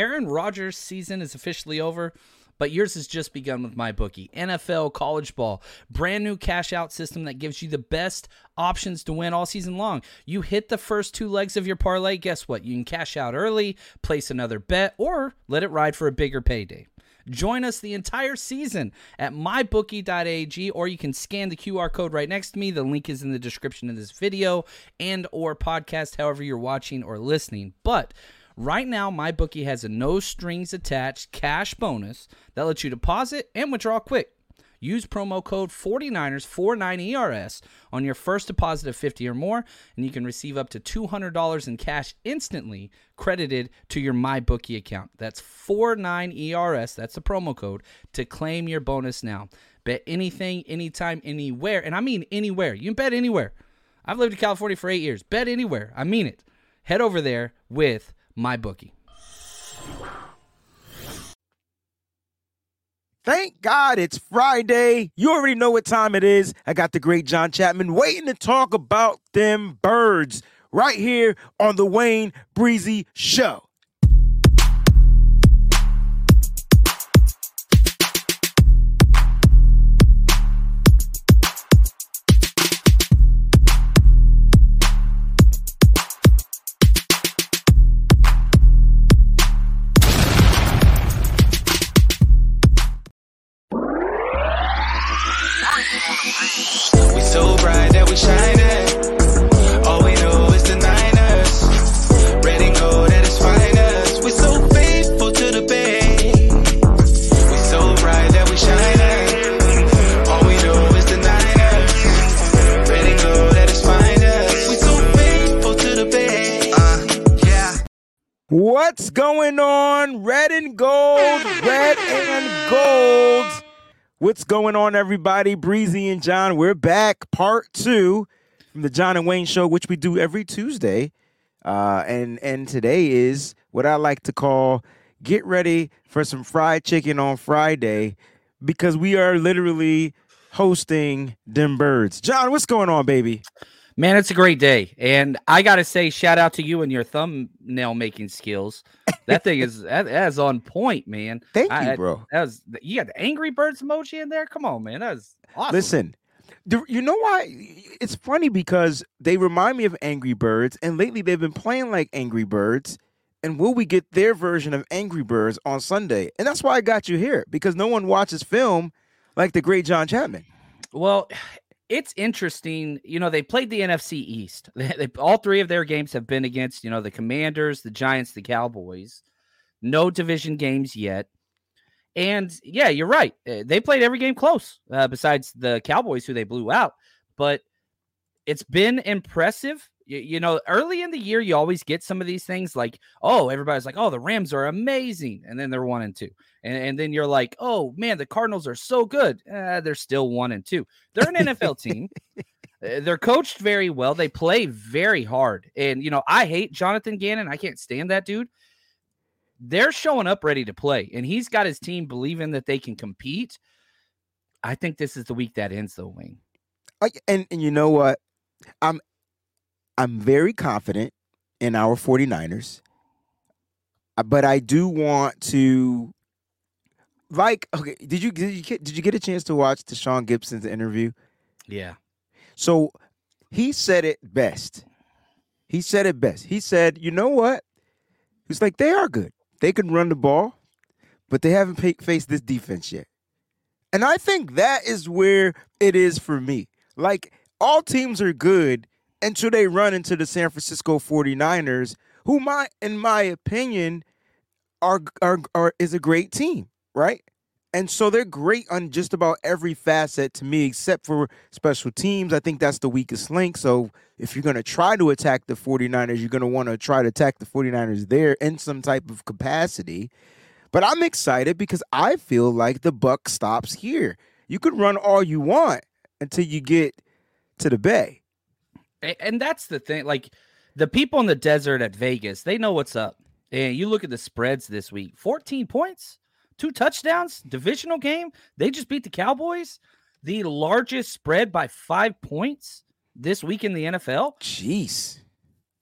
Aaron Rodgers' season is officially over, but yours has just begun with MyBookie. NFL, college ball, brand new cash out system that gives you the best options to win all season long. You hit the first two legs of your parlay, guess what? You can cash out early, place another bet, or let it ride for a bigger payday. Join us the entire season at mybookie.ag or you can scan the QR code right next to me. The link is in the description of this video and or podcast however you're watching or listening. But Right now, MyBookie has a no strings attached cash bonus that lets you deposit and withdraw quick. Use promo code 49ers49ERS on your first deposit of 50 or more, and you can receive up to $200 in cash instantly credited to your MyBookie account. That's 49ERS, that's the promo code, to claim your bonus now. Bet anything, anytime, anywhere, and I mean anywhere. You can bet anywhere. I've lived in California for eight years. Bet anywhere. I mean it. Head over there with MyBookie. Thank God it's Friday. You already know what time it is. I got the great John Chapman waiting to talk about them birds right here on the Wayne Breezie Show. On? Red and gold, red and gold. What's going on, everybody? Breezie and John, we're back. Part two from the John and Wayne Show, which we do every Tuesday. Uh, and and today is what I like to call get ready for some fried chicken on Friday because we are literally hosting them birds. John, what's going on, baby? Man, it's a great day. And I got to say, shout out to you and your thumbnail making skills. That thing is that, that is on point, man. Thank I- you, bro. That was you got the Angry Birds emoji in there. Come on, man. That was awesome. Listen, you know why? It's funny because they remind me of Angry Birds, and lately they've been playing like Angry Birds. And will we get their version of Angry Birds on Sunday? And that's why I got you here because no one watches film like the great John Chapman. Well, it's interesting. You know, they played the NFC East. They, they- all three of their games have been against, you know, the Commanders, the Giants, the Cowboys. No division games yet. And yeah, you're right. Uh, They played every game close, uh, besides the Cowboys, who they blew out. But it's been impressive. You, you know, early in the year, you always get some of these things like, oh, everybody's like, oh, the Rams are amazing. And then they're one and two. And, and then you're like, oh, man, the Cardinals are so good. Uh, they're still one and two. They're an NFL team. Uh, They're coached very well. They play very hard. And, you know, I hate Jonathan Gannon. I can't stand that dude. They're showing up ready to play, and he's got his team believing that they can compete. I think this is the week that ends, Wayne. Like, and, and you know what? I'm I'm very confident in our 49ers. Uh, But I do want to like okay, did you did you get did you get a chance to watch Deshaun Gibson's interview? Yeah. So he said it best. He said it best. He said, "You know what?" He's like, "They are good. They can run the ball, but they haven't faced this defense yet." And I think that is where it is for me. Like all teams are good until they run into the San Francisco 49ers, who my in my opinion are are, are is a great team, right? And so they're great on just about every facet to me, except for special teams. I think that's the weakest link. So if you're going to try to attack the 49ers, you're going to want to try to attack the 49ers there in some type of capacity. But I'm excited because I feel like the buck stops here. You can run all you want until you get to the bay. And that's the thing. Like the people in the desert at Vegas, they know what's up. And you look at the spreads this week 14 points, two touchdowns, divisional game. They just beat the Cowboys, the largest spread by five points this week in the NFL. Jeez.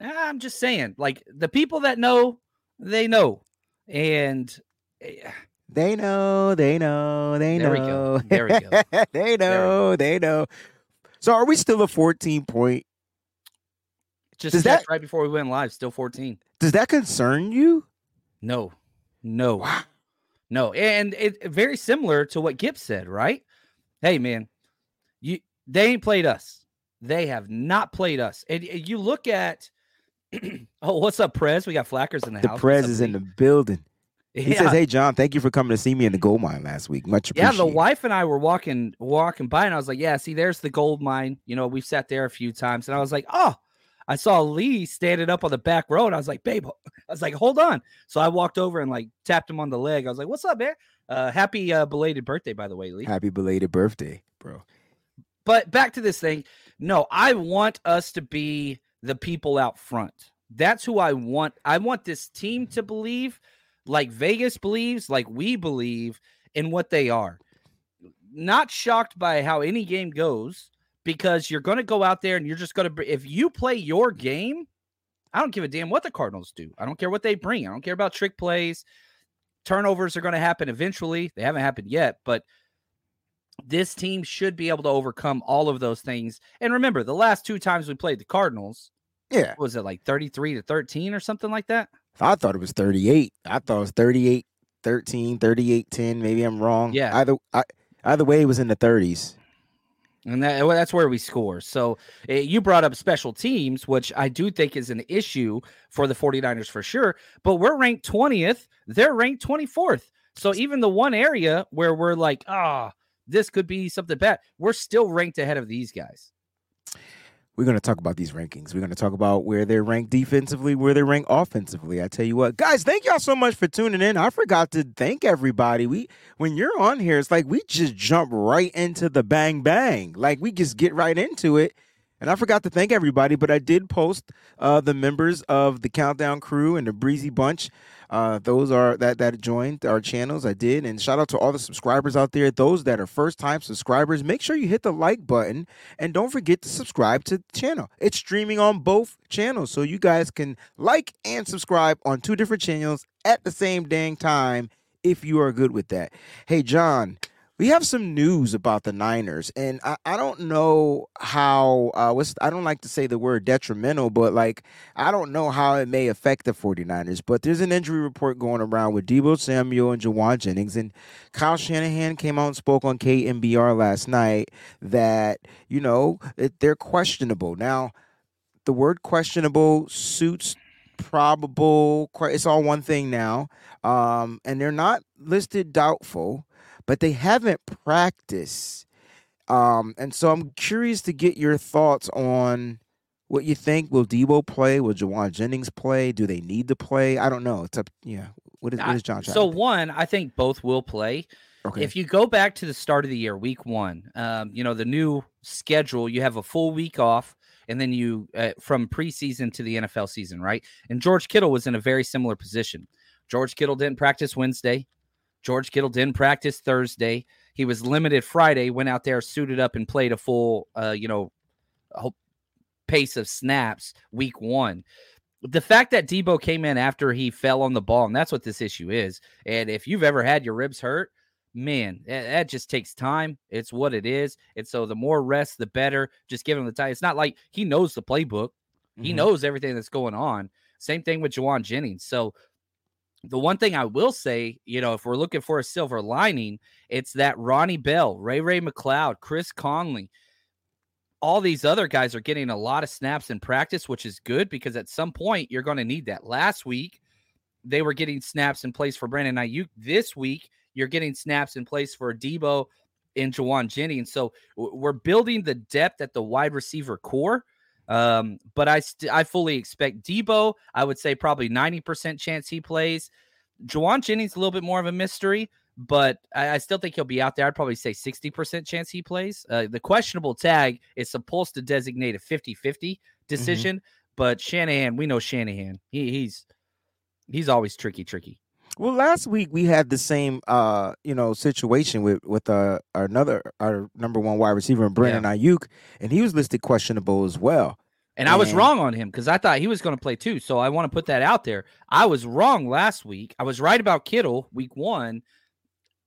I'm just saying, like the people that know, they know. And eh, They know, they know, they There we know. go. There we go. they know, they know. So are we still a 14 point? Just Does that- right before we went live, still 14. Does that concern you? No, no, no, and it very similar to what Gibbs said, right? Hey, man, you they ain't played us. They have not played us. And and you look at, oh, what's up, Prez? We got Flackers in the, The house. Prez up, is in the building. He yeah. says, "Hey John, thank you for coming to see me in the gold mine last week. Much Yeah, the wife and I were walking walking by, and I was like, "Yeah, see, there's the gold mine. You know, we've sat there a few times." And I was like, "Oh, I saw Lee standing up on the back row, and I was like, babe, I was like, hold on." So I walked over and like tapped him on the leg. I was like, "What's up, man? Uh, happy uh, belated birthday, by the way, Lee." Happy belated birthday, bro. But back to this thing. No, I want us to be the people out front. That's who I want. I want this team to believe, like Vegas believes, like we believe in what they are. Not shocked by how any game goes because you're going to go out there and you're just going to, if you play your game, I don't give a damn what the Cardinals do. I don't care what they bring. I don't care about trick plays. Turnovers are going to happen eventually. They haven't happened yet, but this team should be able to overcome all of those things. And remember, the last two times we played the Cardinals, Yeah, was it like 33 to 13 or something like that? I thought it was 38. I thought it was 38 13, 38 10. Maybe I'm wrong. Yeah. Either I, either way, it was in the 30s. And that, well, that's where we score. So uh, you brought up special teams, which I do think is an issue for the 49ers for sure. But we're ranked 20th, they're ranked 24th. So even the one area where we're like, ah, this could be something bad, we're still ranked ahead of these guys. We're going to talk about these rankings. We're going to talk about where they're ranked defensively, where they're ranked offensively. I tell you what, guys, thank y'all so much for tuning in. I forgot to thank everybody. We when you're on here, it's like we just jump right into the bang bang. Like we just get right into it. And I forgot to thank everybody, but I did post uh, the members of the Countdown Crew and the Breezie Bunch. Uh, those are that that joined our channels. I did, and shout out to all the subscribers out there. Those that are first time subscribers, make sure you hit the like button and don't forget to subscribe to the channel. It's streaming on both channels, so you guys can like and subscribe on two different channels at the same dang time if you are good with that. Hey, John, we have some news about the Niners, and I, I don't know how, uh, what's, I don't like to say the word detrimental, but like, I don't know how it may affect the 49ers. But there's an injury report going around with Deebo Samuel and Jauan Jennings, and Kyle Shanahan came out and spoke on KNBR last night that, you know, they're questionable. Now, the word questionable suits probable, it's all one thing now. Um, and they're not listed doubtful but they haven't practiced. Um, and so I'm curious to get your thoughts on what you think. Will Deebo play? Will Jauan Jennings play? Do they need to play? I don't know. It's up. Yeah. What is, what is John? trying So one, I think both will play. okay. If you go back to the start of the year, week one, um, you know the new schedule. You have a full week off, and then you uh, from preseason to the NFL season, right? And George Kittle was in a very similar position. George Kittle didn't practice Wednesday. George Kittle didn't practice Thursday. He was limited Friday. Went out there, suited up, and played a full, uh, you know, whole pace of snaps week one. The fact that Deebo came in after he fell on the ball, and that's what this issue is. And if you've ever had your ribs hurt, man, that, just takes time. It's what it is. And so the more rest, the better. Just give him the time. It's not like he knows the playbook. He Mhm. knows everything that's going on. Same thing with Jauan Jennings. So the one thing I will say, you know, if we're looking for a silver lining, it's that Ronnie Bell, Ray Ray McCloud, Chris Conley, all these other guys are getting a lot of snaps in practice, which is good because at some point you're going to need that. Last week, they were getting snaps in place for Brandon Aiyuk. This week, you're getting snaps in place for Deebo and Jauan Jennings. So we're building the depth at the wide receiver core. Um, but I st- I fully expect Deebo. I would say probably 90% chance he plays. Jauan Jennings a little bit more of a mystery, but I, I still think he'll be out there. I'd probably say 60% chance he plays. Uh, the questionable tag is supposed to designate a 50 50 decision, but Shanahan, we know Shanahan. He, he's he's always tricky, tricky. Well, last week we had the same, uh, you know, situation with with uh, our another our number one wide receiver, Brandon Aiyuk, and he was listed questionable as well. And I was wrong on him because I thought he was going to play too. So I want to put that out there. I was wrong last week. I was right about Kittle week one.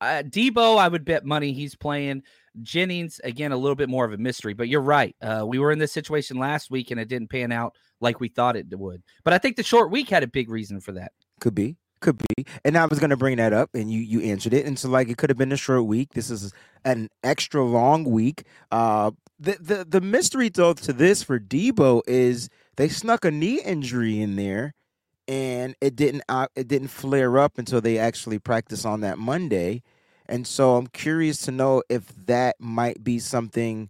Uh, Deebo, I would bet money he's playing. Jennings, again, a little bit more of a mystery, but you're right. Uh, we were in this situation last week and it didn't pan out like we thought it would. But I think the short week had a big reason for that. Could be, could be. And I was going to bring that up, and you you answered it. And so, like, it could have been a short week. This is an extra long week. Uh, the the the mystery though to this for Deebo is they snuck a knee injury in there, and it didn't uh, it didn't flare up until they actually practice on that Monday. And so I'm curious to know if that might be something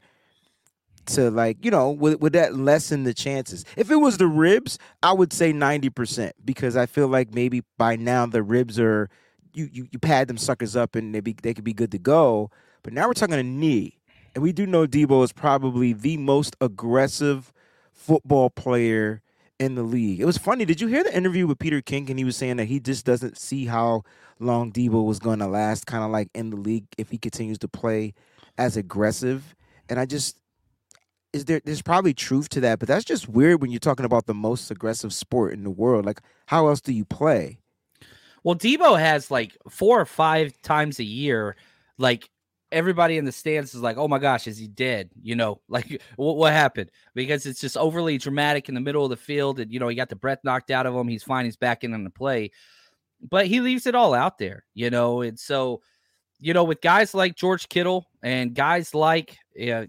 to like, you know, would, would that lessen the chances? If it was the ribs, I would say 90% because I feel like maybe by now the ribs are you you, you pad them suckers up and they be they could be good to go. But now we're talking a knee. And we do know Deebo is probably the most aggressive football player in the league. It was funny. Did you hear the interview with Peter King and he was saying that he just doesn't see how long Deebo was going to last kind of like in the league if he continues to play as aggressive. And I just is there there's probably truth to that, but that's just weird when you're talking about the most aggressive sport in the world. Like how else do you play? Well, Deebo has like four or five times a year, like everybody in the stands is like, "Oh my gosh, is he dead?" You know, like what, what happened? Because it's just overly dramatic in the middle of the field, and you know he got the breath knocked out of him. He's fine. He's back in on the play, but he leaves it all out there. You know, and so you know with guys like George Kittle and guys like uh,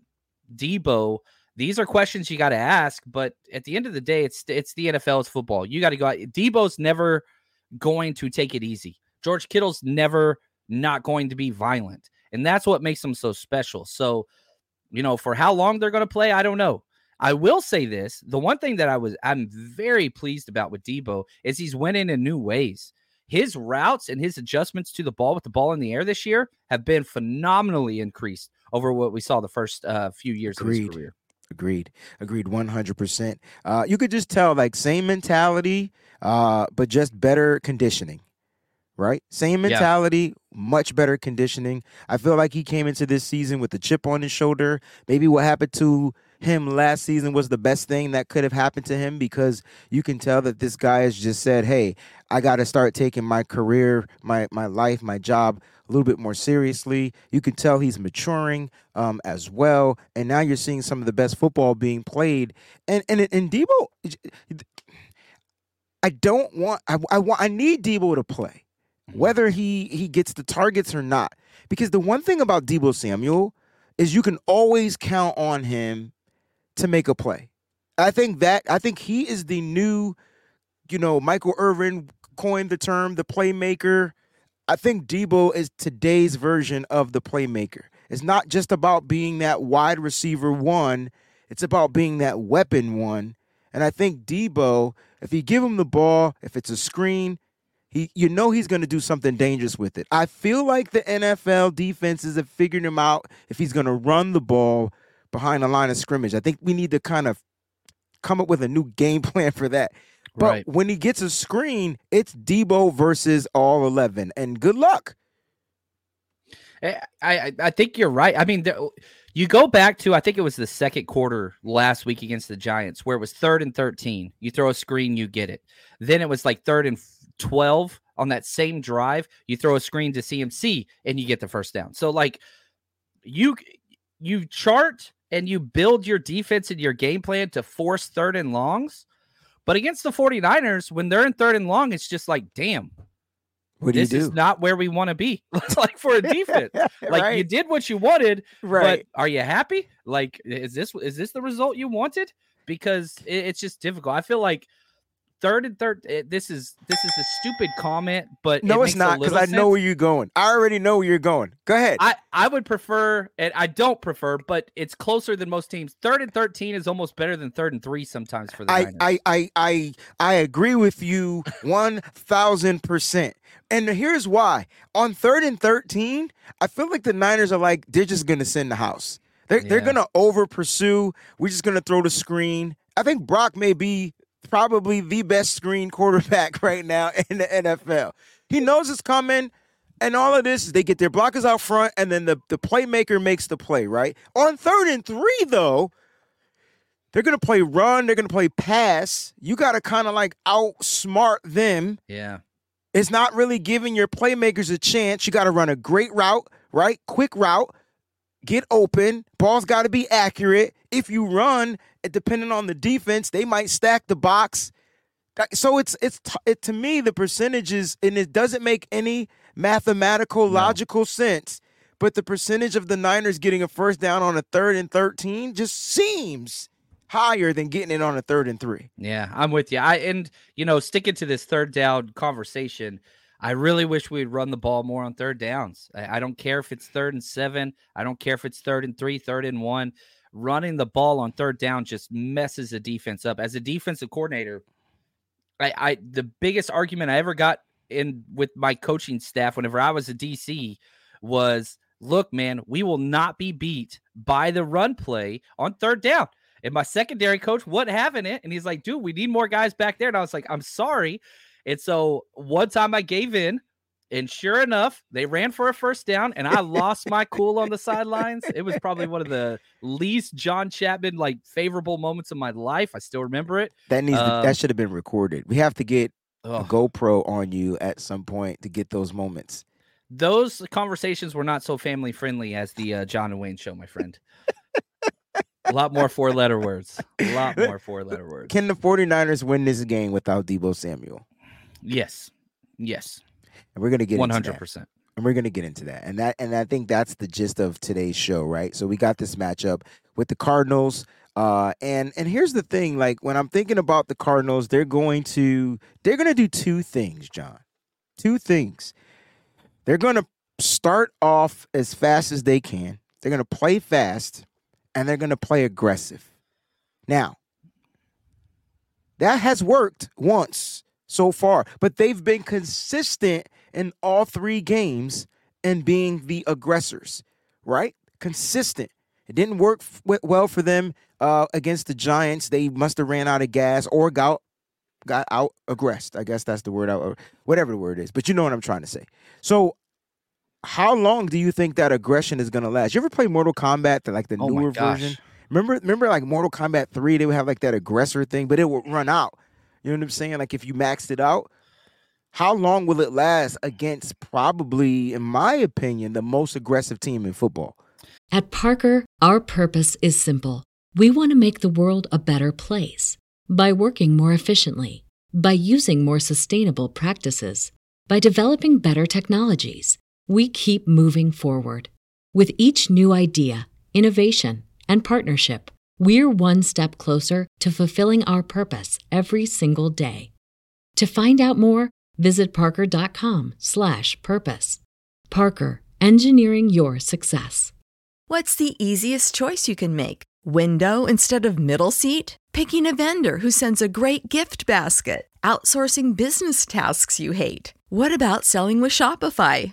Deebo. These are questions you got to ask, but at the end of the day, it's it's the NFL, it's football. You got to go. out. Deebo's never going to take it easy. George Kittle's never not going to be violent. And that's what makes them so special. So, you know, for how long they're going to play, I don't know. I will say this, the one thing that I was I'm very pleased about with Deebo is he's winning in new ways. His routes and his adjustments to the ball with the ball in the air this year have been phenomenally increased over what we saw the first uh, few years of Agreed. his career. Agreed. Agreed 100%. Uh, you could just tell, like, same mentality, uh, but just better conditioning, right? Same Yeah. mentality, much better conditioning. I feel like he came into this season with a chip on his shoulder. Maybe what happened to him last season was the best thing that could have happened to him because you can tell that this guy has just said, hey, I got to start taking my career, my, my life, my job a little bit more seriously. You can tell he's maturing um, as well. And now you're seeing some of the best football being played. And and and Deebo, I don't want. I, I want. I need Deebo to play, whether he he gets the targets or not. Because the one thing about Deebo Samuel is you can always count on him to make a play. I think that I think he is the new, you know, Michael Irvin coined the term the playmaker. I think Deebo is today's version of the playmaker. It's not just about being that wide receiver one, it's about being that weapon one. And I think Deebo, if you give him the ball, if it's a screen, he you know he's going to do something dangerous with it. I feel like the NFL defenses have figured him out if he's going to run the ball behind the line of scrimmage. I think we need to kind of come up with a new game plan for that. But Right. when he gets a screen, it's Debo versus all 11. And good luck. Eh, I, I I think you're right. I mean, the, you go back to I think it was the second quarter last week against the Giants where it was third and thirteen. You throw a screen, you get it. Then it was like third and twelve on that same drive. You throw a screen to CMC and you get the first down. So like you you chart and you build your defense and your game plan to force third and longs. But against the 49ers, when they're in third and long, it's just like, damn, What do this you is not where we want to be. like for a defense. Like right. you did what you wanted, right. but are you happy? Like, is this is this the result you wanted? Because it, it's just difficult. I feel like third and third. Eh, this is this is a stupid comment, but no, it it's not because I know where you're going. I already know where you're going. Go ahead. I I would prefer, and I don't prefer, but it's closer than most teams. Third and thirteen is almost better than third and three sometimes for the I, Niners. I, I, I, I agree with you one thousand percent. And here's why. On third and thirteen, I feel like the Niners are like they're just gonna send the house. They're they're gonna over pursue. We're just gonna throw the screen. I think Brock may be probably the best screen quarterback right now in the NFL. He knows it's coming. And all of this is they get their blockers out front, and then the, the playmaker makes the play, right? On third and three, though, they're gonna play run, they're gonna play pass. You gotta kind of like outsmart them. yeah, It's not really giving your playmakers a chance. You gotta run a great route, right? Quick route, get open. Ball's gotta be accurate. If you run, depending on the defense, they might stack the box. So it's it's it, to me the percentages and it doesn't make any mathematical No. logical sense. But the percentage of the Niners getting a first down on a third and thirteen just seems higher than getting it on a third and three. yeah, I'm with you. I and you know, sticking to this third down conversation. I really wish we'd run the ball more on third downs. I, I don't care if it's third and seven. I don't care if it's third and three, third and one. Running the ball on third down just messes the defense up. As a defensive coordinator, I, I the biggest argument I ever got in with my coaching staff whenever I was a DC was look, man, we will not be beat by the run play on third down. And my secondary coach wasn't having it. And he's like, dude, we need more guys back there. And I was like, I'm sorry. And so one time I gave in, and sure enough, they ran for a first down, and I lost my cool on the sidelines. It was probably one of the least John Chapman like favorable moments of my life. I still remember it. That needs to, Um, that should have been recorded. We have to get a GoPro on you at some point to get those moments. Those conversations were not so family friendly as the uh, John and Wayne show, my friend. a lot more four letter words. A lot more four letter words. Can the 49ers win this game without Deebo Samuel? yes. Yes. And we're get into hundred that. percent. and we're gonna get into that. And that and I think that's the gist of today's show, right? So we got this matchup with the Cardinals. Uh and and here's the thing, like when I'm thinking about the Cardinals, they're going to they're gonna do two things, John. Two things. They're gonna start off as fast as they can. They're gonna play fast and they're gonna play aggressive. Now, that has worked once so far, but they've been consistent in all three games and being the aggressors, right? Consistent. It didn't work f- well for them uh, against the Giants. They must have ran out of gas or got got out aggressed. I guess that's the word, out, whatever the word is. But you know what I'm trying to say. So, how long do you think that aggression is going to last? You ever play Mortal Kombat, the, like the Oh newer version? Remember, remember, like Mortal Kombat Three, they would have like that aggressor thing, but it would run out. You know what I'm saying? Like if you maxed it out, how long will it last against probably, in my opinion, the most aggressive team in football? At Parker, our purpose is simple. We want to make the world a better place by working more efficiently, by using more sustainable practices, by developing better technologies. We keep moving forward. With each new idea, innovation, and partnership, we're one step closer to fulfilling our purpose every single day. To find out more, visit Parker.com/slash-purpose. Parker, engineering your success. What's the easiest choice you can make? Window instead of middle seat? Picking a vendor who sends a great gift basket? Outsourcing business tasks you hate? What about selling with Shopify?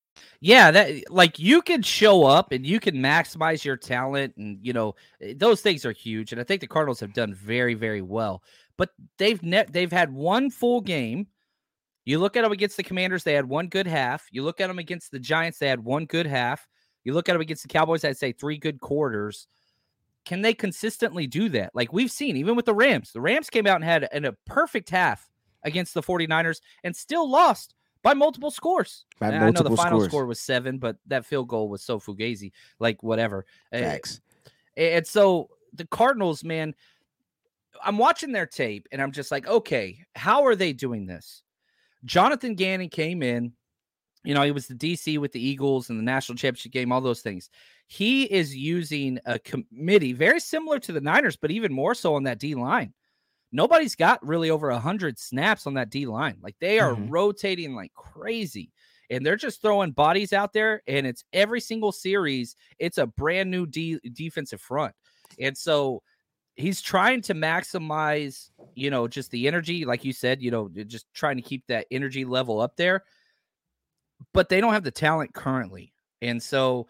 Yeah, that like you can show up and you can maximize your talent, and you know eh, those things are huge. And I think the Cardinals have done very, very well. But they've net they've had one full game. You look at them against the Commanders, they had one good half. You look at them against the Giants, they had one good half. You look at them against the Cowboys, I'd say three good quarters. Can they consistently do that? Like we've seen, even with the Rams, the Rams came out and had an, a perfect half against the 49ers and still lost by multiple scores. By And I know multiple the final scores. score was seven, but that field goal was so fugazi, like whatever. Uh, Facts. And so the Cardinals, man, I'm watching their tape and I'm just like, okay, how are they doing this? Jonathan Gannon came in, you know, he was the DC with the Eagles and the national championship game, all those things. He is using a committee very similar to the Niners, but even more so on that D line. Nobody's got really over 100 snaps on that D line. Like they are Mhm. rotating like crazy. And they're just throwing bodies out there, and it's every single series. It's a brand new D- defensive front, and so he's trying to maximize, you know, just the energy, like you said, you know, just trying to keep that energy level up there. But they don't have the talent currently, and so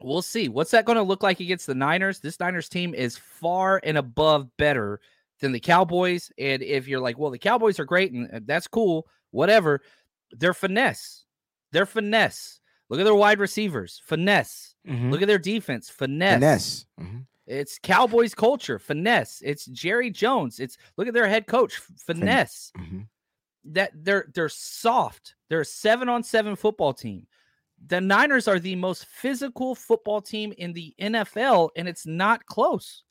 we'll see what's that going to look like against the Niners. This Niners team is far and above better than the Cowboys. And if you're like, well, the Cowboys are great and uh, that's cool, whatever, they're finesse. They're finesse. Look at their wide receivers, finesse. Mhm. Look at their defense, finesse. Finesse. Mhm. It's Cowboys culture, finesse. It's Jerry Jones. It's look at their head coach, finesse. Mhm. That they're they're soft. They're a seven on seven football team. The Niners are the most physical football team in the NFL, and it's not close.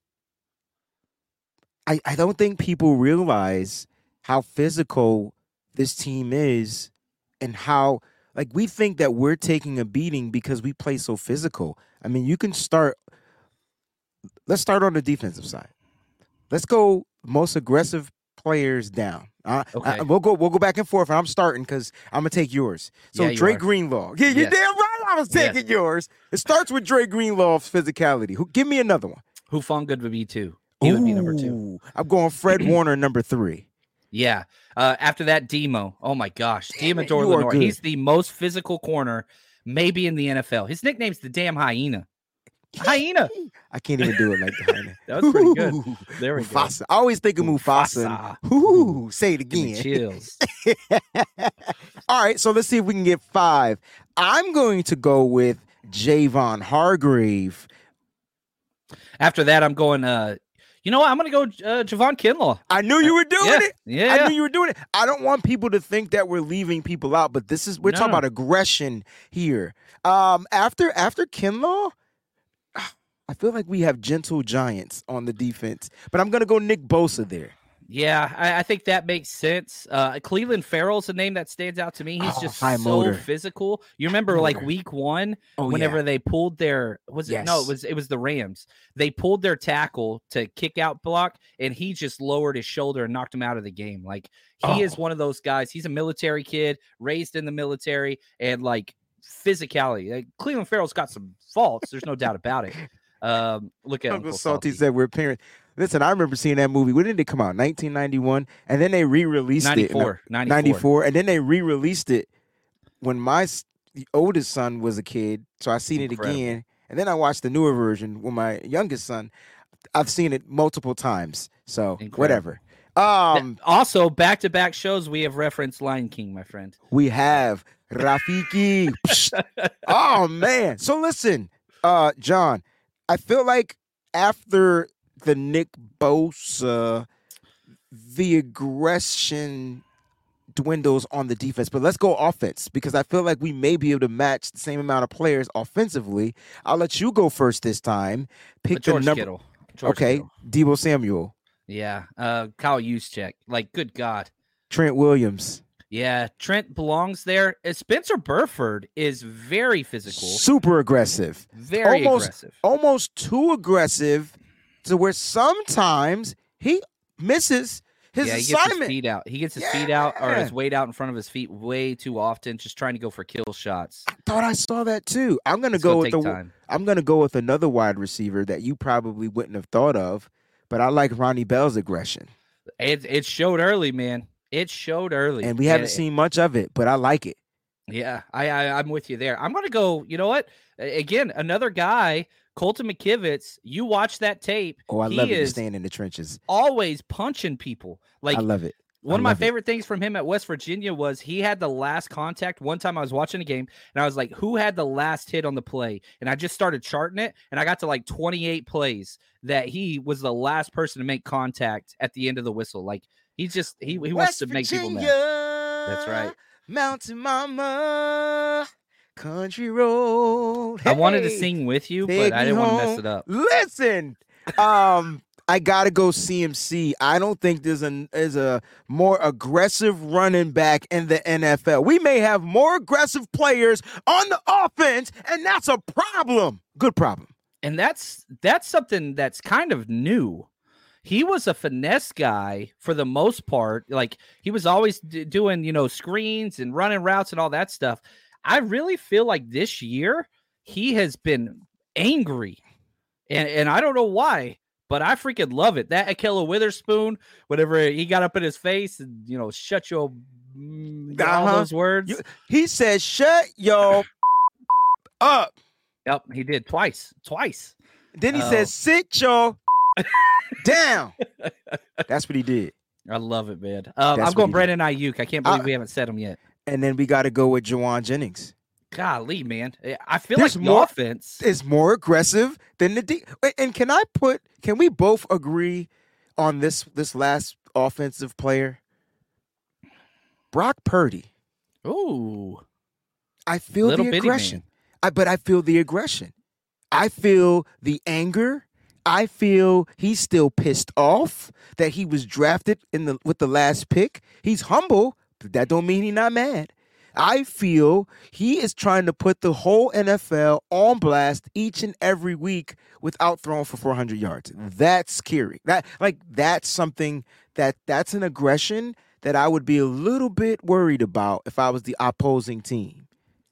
I, I don't think people realize how physical this team is and how like we think that we're taking a beating because we play so physical. I mean, you can start let's start on the defensive side. Let's go most aggressive players down. Uh, I- Okay. we'll go we'll go back and forth and I'm starting because I'm gonna take yours. So Yeah, you Dre are. Greenlaw. Yeah, you're Yes. damn right I was Yes. taking yours. It starts with Dre Greenlaw's physicality. Who give me another one. Hufanga would be two. He would be number two. I'm going Fred Warner number three. Yeah. Uh, after that, Demo. Oh my gosh, Damn it, Deommodore you are Lenoir. good. He's the most physical corner, maybe in the NFL. His nickname's the damn hyena. Hyena. I can't even do it like that. That was pretty good. Ooh, There we go. Mufasa. I always think of Mufasa. and- Ooh, say it again. chills. All right, so let's see if we can get five. I'm going to go with Javon Hargrave. After that, I'm going. Uh, you know what? I'm going to go uh, Javon Kinlaw. I knew you were doing yeah. it. Yeah. I knew you were doing it. I don't want people to think that we're leaving people out, but this is we're talking about aggression here. Um, after after Kinlaw, I feel like we have gentle giants on the defense, but I'm gonna go Nick Bosa there. Yeah, I, I think that makes sense. Uh, Clelin Ferrell's a name that stands out to me. He's Oh, just so motor. physical. You remember like motor. week one, Oh, whenever yeah. they pulled their was it no, it was it was the Rams. They pulled their tackle to kick out block, and he just lowered his shoulder and knocked him out of the game. Like he is Oh. one of those guys. He's a military kid, raised in the military, and like physicality. Like, Clelin Ferrell's got some faults. There's no doubt about it. Um, look at Uncle Uncle Salty. said we're parents. Listen, I remember seeing that movie. When did it come out? 1991, and then they re-released it. 94, 94. 94, and then they re-released it when my oldest son was a kid. So I seen it Incredible. again, and then I watched the newer version with my youngest son. I've seen it multiple times. So Incredible. whatever. Um, also, back to back shows, we have referenced Lion King, my friend. we have Rafiki. Oh man. So listen, uh, John, I feel like after the Nick Bosa, the aggression dwindles on the defense. But let's go offense because I feel like we may be able to match the same amount of players offensively. I'll let you go first this time. Pick the number. Okay, Kittle. Deebo Samuel, Yeah. Uh, Kyle Juszczyk. Like, good God. Trent Williams, Yeah, Trent belongs there. Uh, Spencer Burford is very physical, super aggressive, very almost aggressive. almost too aggressive to where sometimes he misses his yeah, he gets his assignment. feet out. He gets his feet out or his weight out in front of his feet way too often, just trying to go for kill shots. I Thought I saw that too. I'm gonna It's go gonna with the time. I'm gonna go with another wide receiver that you probably wouldn't have thought of, but I like Ronnie Bell's aggression, It it showed early, man. It showed early, and we haven't seen much of it, but I like it. Yeah, I, I I'm with you there. I'm gonna go. You know what? Again, another guy, Colton McKivitz. You watch that tape. Oh, I he love it. Staying in the trenches. always punching people. Like I love it. One of my love it. favorite things from him at West Virginia was he had the last contact. One time I was watching a game and I was like, who had the last hit on the play? And I just started charting it and I got to like 28 plays that he was the last person to make contact at the end of the whistle. Like he's just he, he wants West to make people mad. That's right. Mountain Mama, Country Road. I wanted to sing with you, but I didn't want to mess it up. Listen, um, I gotta go CMC. I don't think there's a is a more aggressive running back in the NFL. We may have more aggressive players on the offense, and that's a problem. Good problem. and that's that's something that's kind of new. He was a finesse guy for the most part. Like he was always d- doing, you know, screens and running routes and all that stuff. I really feel like this year he has been angry, and and I don't know why, but I freaking love it. That Ahkello Witherspoon, whatever he got up in his face and you know, shut your mm, all Uh-huh. those words. You- He said, "Shut your up." yep, he did twice, twice. Then he Oh. said, "Sit your down." That's what he did. I love it, man. Um, I'm going Brandon Aiyuk. I can't believe I- we haven't said him yet. And then we got to go with Jauan Jennings. Golly, man. I feel There's like the more- offense. Is more aggressive than the D. Wait, And can I put? Can we both agree on this? This last offensive player, Brock Purdy. Ooh. I feel Little the aggression. I but I feel the aggression. I feel the anger. I feel he's still pissed off that he was drafted in the with the last pick. He's humble, that don't mean he's not mad. I feel he is trying to put the whole NFL on blast each and every week without throwing for 400 yards. That's scary. That like that's something that that's an aggression that I would be a little bit worried about if I was the opposing team.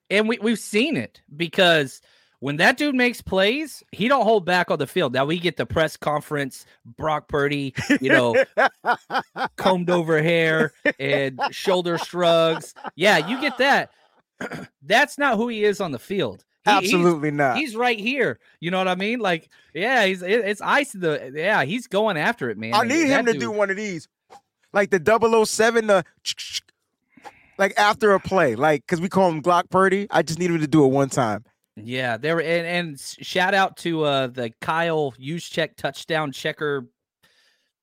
And we, we've seen it because when that dude makes plays, he don't hold back on the field. Now we get the press conference, Brock Purdy, you know, combed over hair and shoulder shrugs. Yeah, you get that. That's not who he is on the field. He- he's- Absolutely not. He's right here. You know what I mean? Like, yeah, he's it- it's ice. The yeah, he's going after it, man. I need him that to do one of these, like the 007, the like after a play, like because we call him Glock Purdy. I just need him to do it one time. Yeah, there were and, and shout out to uh the Kyle Juszczyk touchdown checker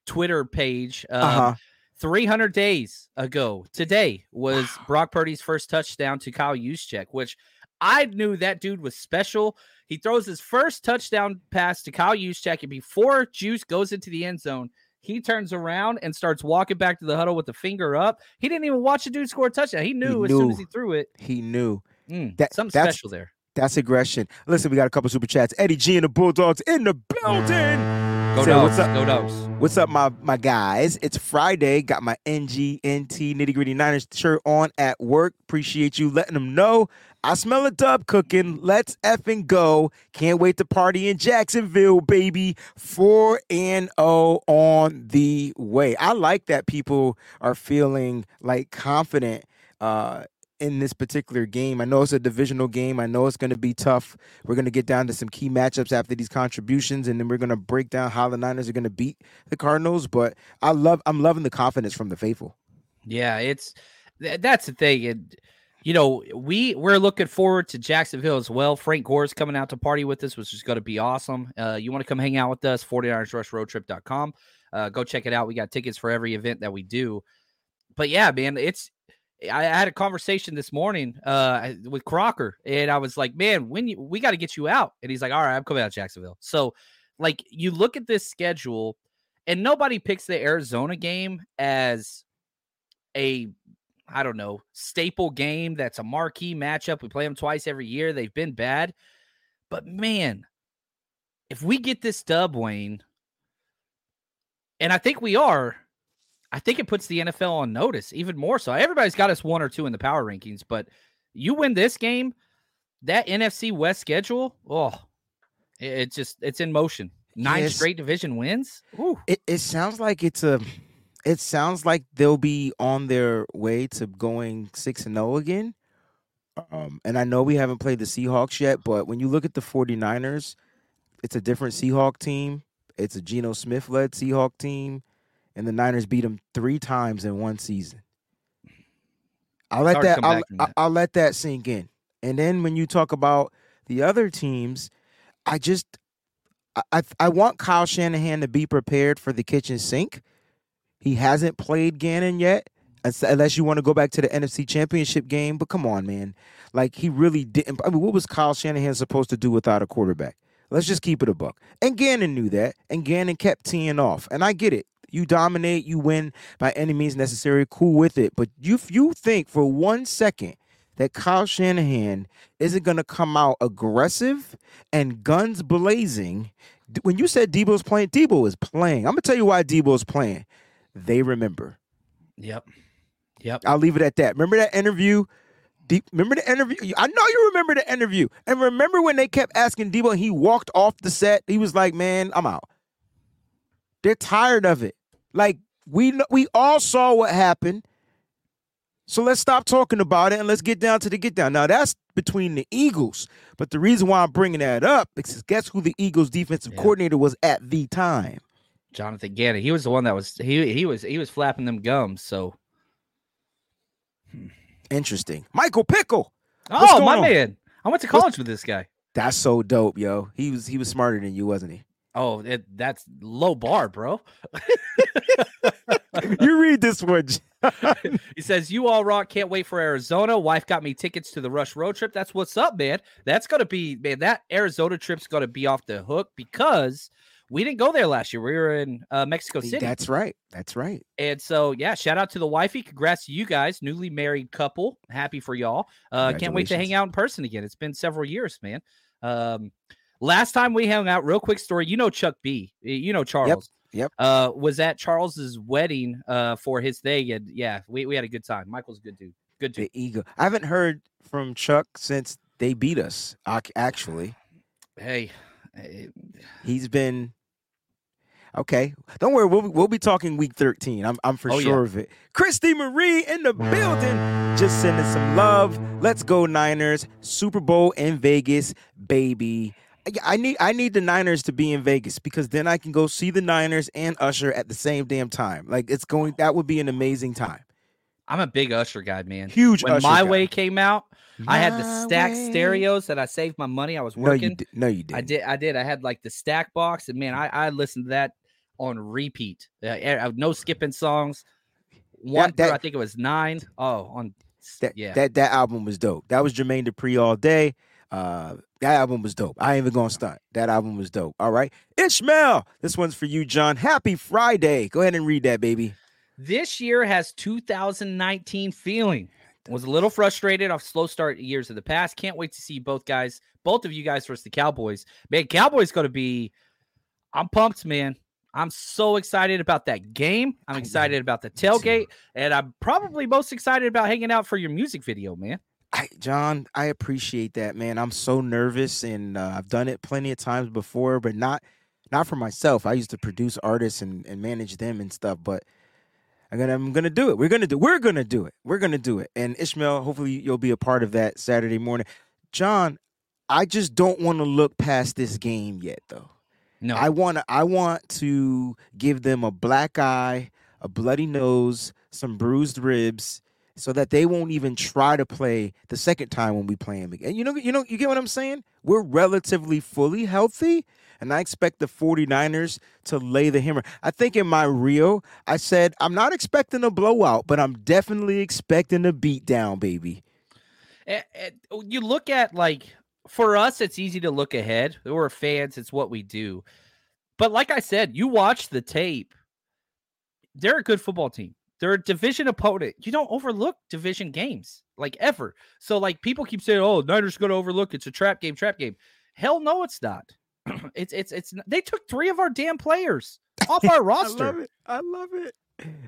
Twitter page. Um, Uh huh. 300 days ago today was Brock Purdy's first touchdown to Kyle Juszczyk, which I knew that dude was special. He throws his first touchdown pass to Kyle Juszczyk, and before Juice goes into the end zone, he turns around and starts walking back to the huddle with the finger up. He didn't even watch the dude score a touchdown. He knew as soon as he threw it. He knew Mm, That- something that's- special there. That's aggression. Listen, we got a couple super chats. Eddie G and the Bulldogs in the building. Go Say, what's up? Go dogs. What's up, my my guys? It's Friday. Got my NGNT Nitty Gritty Niners shirt on at work. Appreciate you letting them know. I smell a dub cooking. Let's effing go. Can't wait to party in Jacksonville, baby. 4 and 0 on the way. I like that people are feeling like confident uh in this particular game. I know it's a divisional game. I know it's going to be tough. We're going to get down to some key matchups after these contributions, and then we're going to break down how the Niners are going to beat the Cardinals. But I love, I'm loving the confidence from the faithful. Yeah, it's that's the thing. And you know, we we're looking forward to Jacksonville as well. Frank Gore's coming out to party with us, which is going to be awesome. Uh, you want to come hang out with us, 49ersrushroadtrip.com. Uh, go check it out. We got tickets for every event that we do. But yeah, man, it's I had a conversation this morning uh, with Crocker, and I was like, "Man, when you we got to get you out," and he's like, "All right, I'm coming out Jacksonville." So, like, you look at this schedule, and nobody picks the Arizona game as a I don't know staple game that's a marquee matchup. We play them twice every year. They've been bad, but man, if we get this dub, Wayne, and I think we are, I think it puts the NFL on notice even more so. Everybody's got us one or two in the power rankings, but you win this game, that NFC West schedule, oh, it, it just it's in motion. Nine yes. straight division wins. It it sounds like it's a it sounds like they'll be on their way to going 6 and 0 again. Um, and I know we haven't played the Seahawks yet, but when you look at the 49ers, it's a different Seahawk team. It's a Geno Smith led Seahawk team, and the Niners beat them three times in one season. I'll let that I'll, that I'll let that sink in. And then when you talk about the other teams, I just I I want Kyle Shanahan to be prepared for the kitchen sink. He hasn't played Gannon yet, unless you want to go back to the NFC Championship game. But come on, man, like he really didn't. I mean, what was Kyle Shanahan supposed to do without a quarterback? Let's just keep it a buck. And Gannon knew that, and Gannon kept teeing off. And I get it. You dominate, you win by any means necessary. Cool with it. But you, you think for one second that Kyle Shanahan isn't going to come out aggressive and guns blazing. When you said Deebo's playing, Deebo is playing. I'm going to tell you why Deebo's playing. They remember. Yep. Yep. I'll leave it at that. Remember that interview Deep, remember the interview? I know you remember the interview. And remember when they kept asking Deebo and he walked off the set? He was like, man, I'm out. They're tired of it. Like, we we all saw what happened. So let's stop talking about it and let's get down to the get down. Now that's between the Eagles, but the reason why I'm bringing that up is because guess who the Eagles defensive yeah. coordinator was at the time? Jonathan Gannon. He was the one that was he he was he was flapping them gums. So hmm. Interesting. Michael Pickle. Oh, my on? man. I went to college What's... with this guy. That's so dope, yo. He was he was smarter than you, wasn't he? Oh, it, that's low bar, bro. you read this one. he says, "You all rock. Can't wait for Arizona. Wife got me tickets to the Rush road trip. That's what's up, man. That's gonna be man. That Arizona trip's gonna be off the hook because we didn't go there last year. We were in uh, Mexico City. That's right. That's right. And so, yeah, shout out to the wifey. Congrats to you guys, newly married couple. Happy for y'all. Uh, can't wait to hang out in person again. It's been several years, man. Um, last time we hung out, real quick story. You know Chuck B. You know Charles. Yep. Uh, was at Charles's wedding uh, for his thing, and yeah, we, we had a good time. Michael's a good dude. Good dude. The ego. I haven't heard from Chuck since they beat us. Actually, hey, he's been Okay, don't worry. We'll we'll be talking week thirteen. I'm I'm for oh, sure yeah. of it. Christy Marie in the building, just sending some love. Let's go Niners! Super Bowl in Vegas, baby. I need I need the Niners to be in Vegas because then I can go see the Niners and Usher at the same damn time. Like it's going that would be an amazing time. I'm a big Usher guy, man. Huge. When Usher My guy. Way came out, my I had the stack way. stereos that I saved my money. I was working. No, you, did. no, you did. I did. I did. I had like the stack box, and man, I I listened to that on repeat. Uh, no skipping songs. One, that, that, I think it was nine. Oh, on that, yeah. That that album was dope. That was Jermaine Dupri all day. Uh, that album was dope. I ain't even gonna stunt. That album was dope. All right, Ishmael. This one's for you, John. Happy Friday. Go ahead and read that, baby. This year has 2019 feeling. Was a little frustrated off slow start years of the past. Can't wait to see both guys, both of you guys versus the Cowboys. Man, Cowboys going to be. I'm pumped, man. I'm so excited about that game. I'm excited about the tailgate, and I'm probably most excited about hanging out for your music video, man. I, John, I appreciate that, man. I'm so nervous, and uh, I've done it plenty of times before, but not not for myself. I used to produce artists and, and manage them and stuff, but I'm gonna I'm gonna do it. We're gonna do we're gonna do it. We're gonna do it. And Ishmael, hopefully you'll be a part of that Saturday morning. John, I just don't want to look past this game yet, though. No. I want to I want to give them a black eye, a bloody nose, some bruised ribs so that they won't even try to play the second time when we play them again. You know you know you get what I'm saying? We're relatively fully healthy and I expect the 49ers to lay the hammer. I think in my reel, I said I'm not expecting a blowout, but I'm definitely expecting a beat down, baby. Eh, you look at like for us, it's easy to look ahead. We're fans; it's what we do. But like I said, you watch the tape. They're a good football team. They're a division opponent. You don't overlook division games like ever. So like people keep saying, "Oh, Niners going to overlook. It's a trap game, trap game." Hell no, it's not. it's it's it's. They took three of our damn players off our roster. I love it. I love it.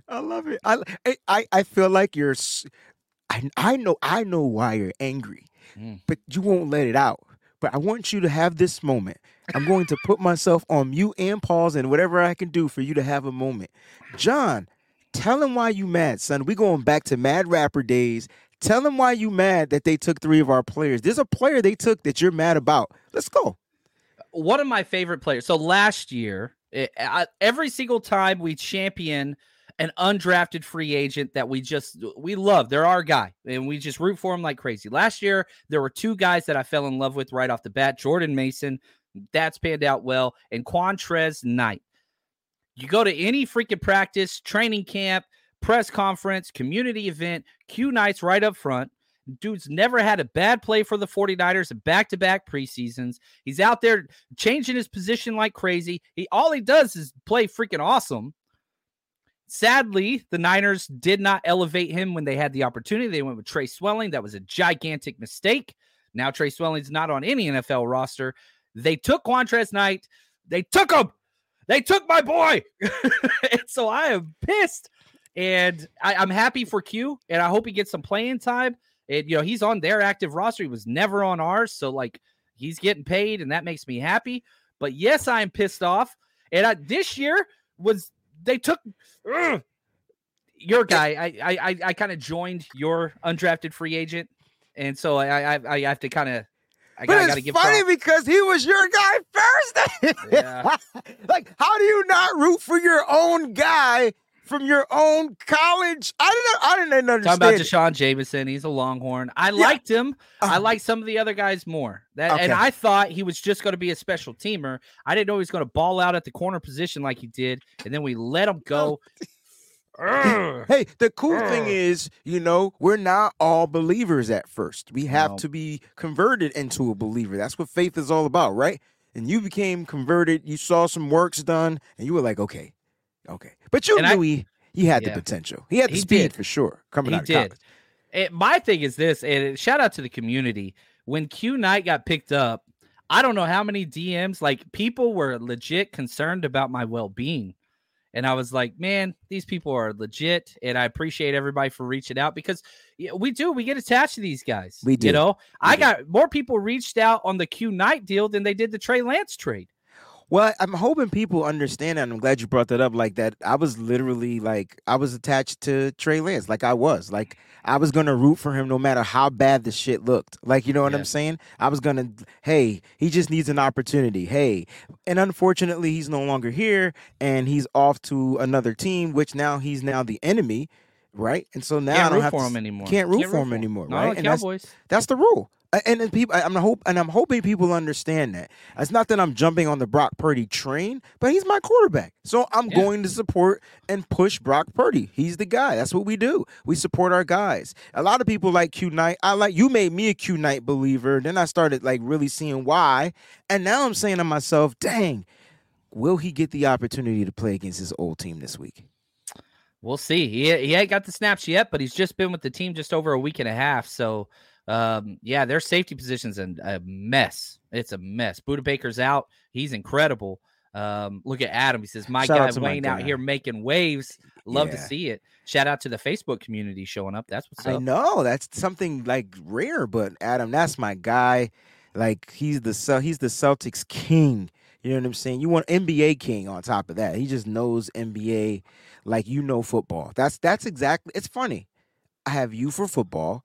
I love it. I I I feel like you're. I I know I know why you're angry, mm. but you won't let it out. But I want you to have this moment. I'm going to put myself on mute and pause and whatever I can do for you to have a moment. John, tell him why you mad, son. We going back to Mad Rapper days. Tell him why you mad that they took three of our players. There's a player they took that you're mad about. Let's go. One of my favorite players. So last year, it, I, every single time we champion an undrafted free agent that we just we love. They're our guy, and we just root for him like crazy. Last year, there were two guys that I fell in love with right off the bat: Jordan Mason, that's panned out well, and Qwuantrezz Knight. You go to any freaking practice, training camp, press conference, community event, Q Knight's right up front. Dude's never had a bad play for the 49ers in back-to-back preseasons. He's out there changing his position like crazy. He all he does is play freaking awesome. Sadly, the Niners did not elevate him when they had the opportunity. They went with Tre Swilling. That was a gigantic mistake. Now Tre Swilling's not on any NFL roster. They took Qwuantrezz Knight. They took him. They took my boy. and so I am pissed. And I, am happy for Q, and I hope he gets some playing time. And you know, he's on their active roster. He was never on ours, so like he's getting paid, and that makes me happy. But yes, I'm pissed off. And I, this year was they took ugh, your guy. I I I, I kind of joined your undrafted free agent, and so I I, I have to kind of I but got, it's give funny because he was your guy first. yeah. like, how do you not root for your own guy from your own college? I didn't. Know I didn't understand. Talking about D'Shawn Jamison, he's a Longhorn. I yeah. liked him. Uh, I uh-huh. some of the other guys more. That, okay. and I thought he was just going to be a special teamer. I didn't know he was going to ball out at the corner position like he did, and then we let him go. Hey, the cool thing is, you know, we're not all believers at first. We have no. to be converted into a believer. That's what faith is all about, right? And you became converted. You saw some works done, and you were like, okay, okay. But you and knew I, he he had yeah. the potential. He had the he speed did. for sure. Coming he out of did. college. It, my thing is this, and shout out to the community. When Q Knight got picked up, I don't know how many DMs. Like people were legit concerned about my well being and I was like, man, these people are legit. And I appreciate everybody for reaching out because we do, we get attached to these guys. We do. You know, we I do. got more people reached out on the Q Knight deal than they did the Trey Lance trade. Well, I'm hoping people understand and I'm glad you brought that up. Like that, I was literally like I was attached to Trey Lance, like I was. Like I was gonna root for him no matter how bad the shit looked. Like you know what yeah. I'm saying? I was gonna, hey, he just needs an opportunity. Hey, and unfortunately, he's no longer here, and he's off to another team, which now he's now the enemy, right? And so now can't I don't root have for to, him anymore. Can't root can't for him anymore, no, right? And Cowboys. That's, that's the rule and, and people I'm hope and I'm hoping people understand that. It's not that I'm jumping on the Brock Purdy train, but he's my quarterback. So I'm yeah. going to support and push Brock Purdy. He's the guy. That's what we do. We support our guys. A lot of people like Q Knight. I like you made me a Q Knight believer. Then I started like really seeing why. And now I'm saying to myself, dang, will he get the opportunity to play against his old team this week? We'll see. He, he ain't got the snaps yet, but he's just been with the team just over a week and a half. So um, yeah, their safety position's a, a mess. It's a mess. Budda Baker's out. He's incredible. Um, look at Adam. He says, My Shout guy Wayne out here making waves. Love yeah. to see it. Shout out to the Facebook community showing up. That's what's I up. I know that's something like rare, but Adam, that's my guy. Like he's the he's the Celtics king. You know what I'm saying? You want NBA king on top of that. He just knows NBA like you know football. That's that's exactly. It's funny. I have you for football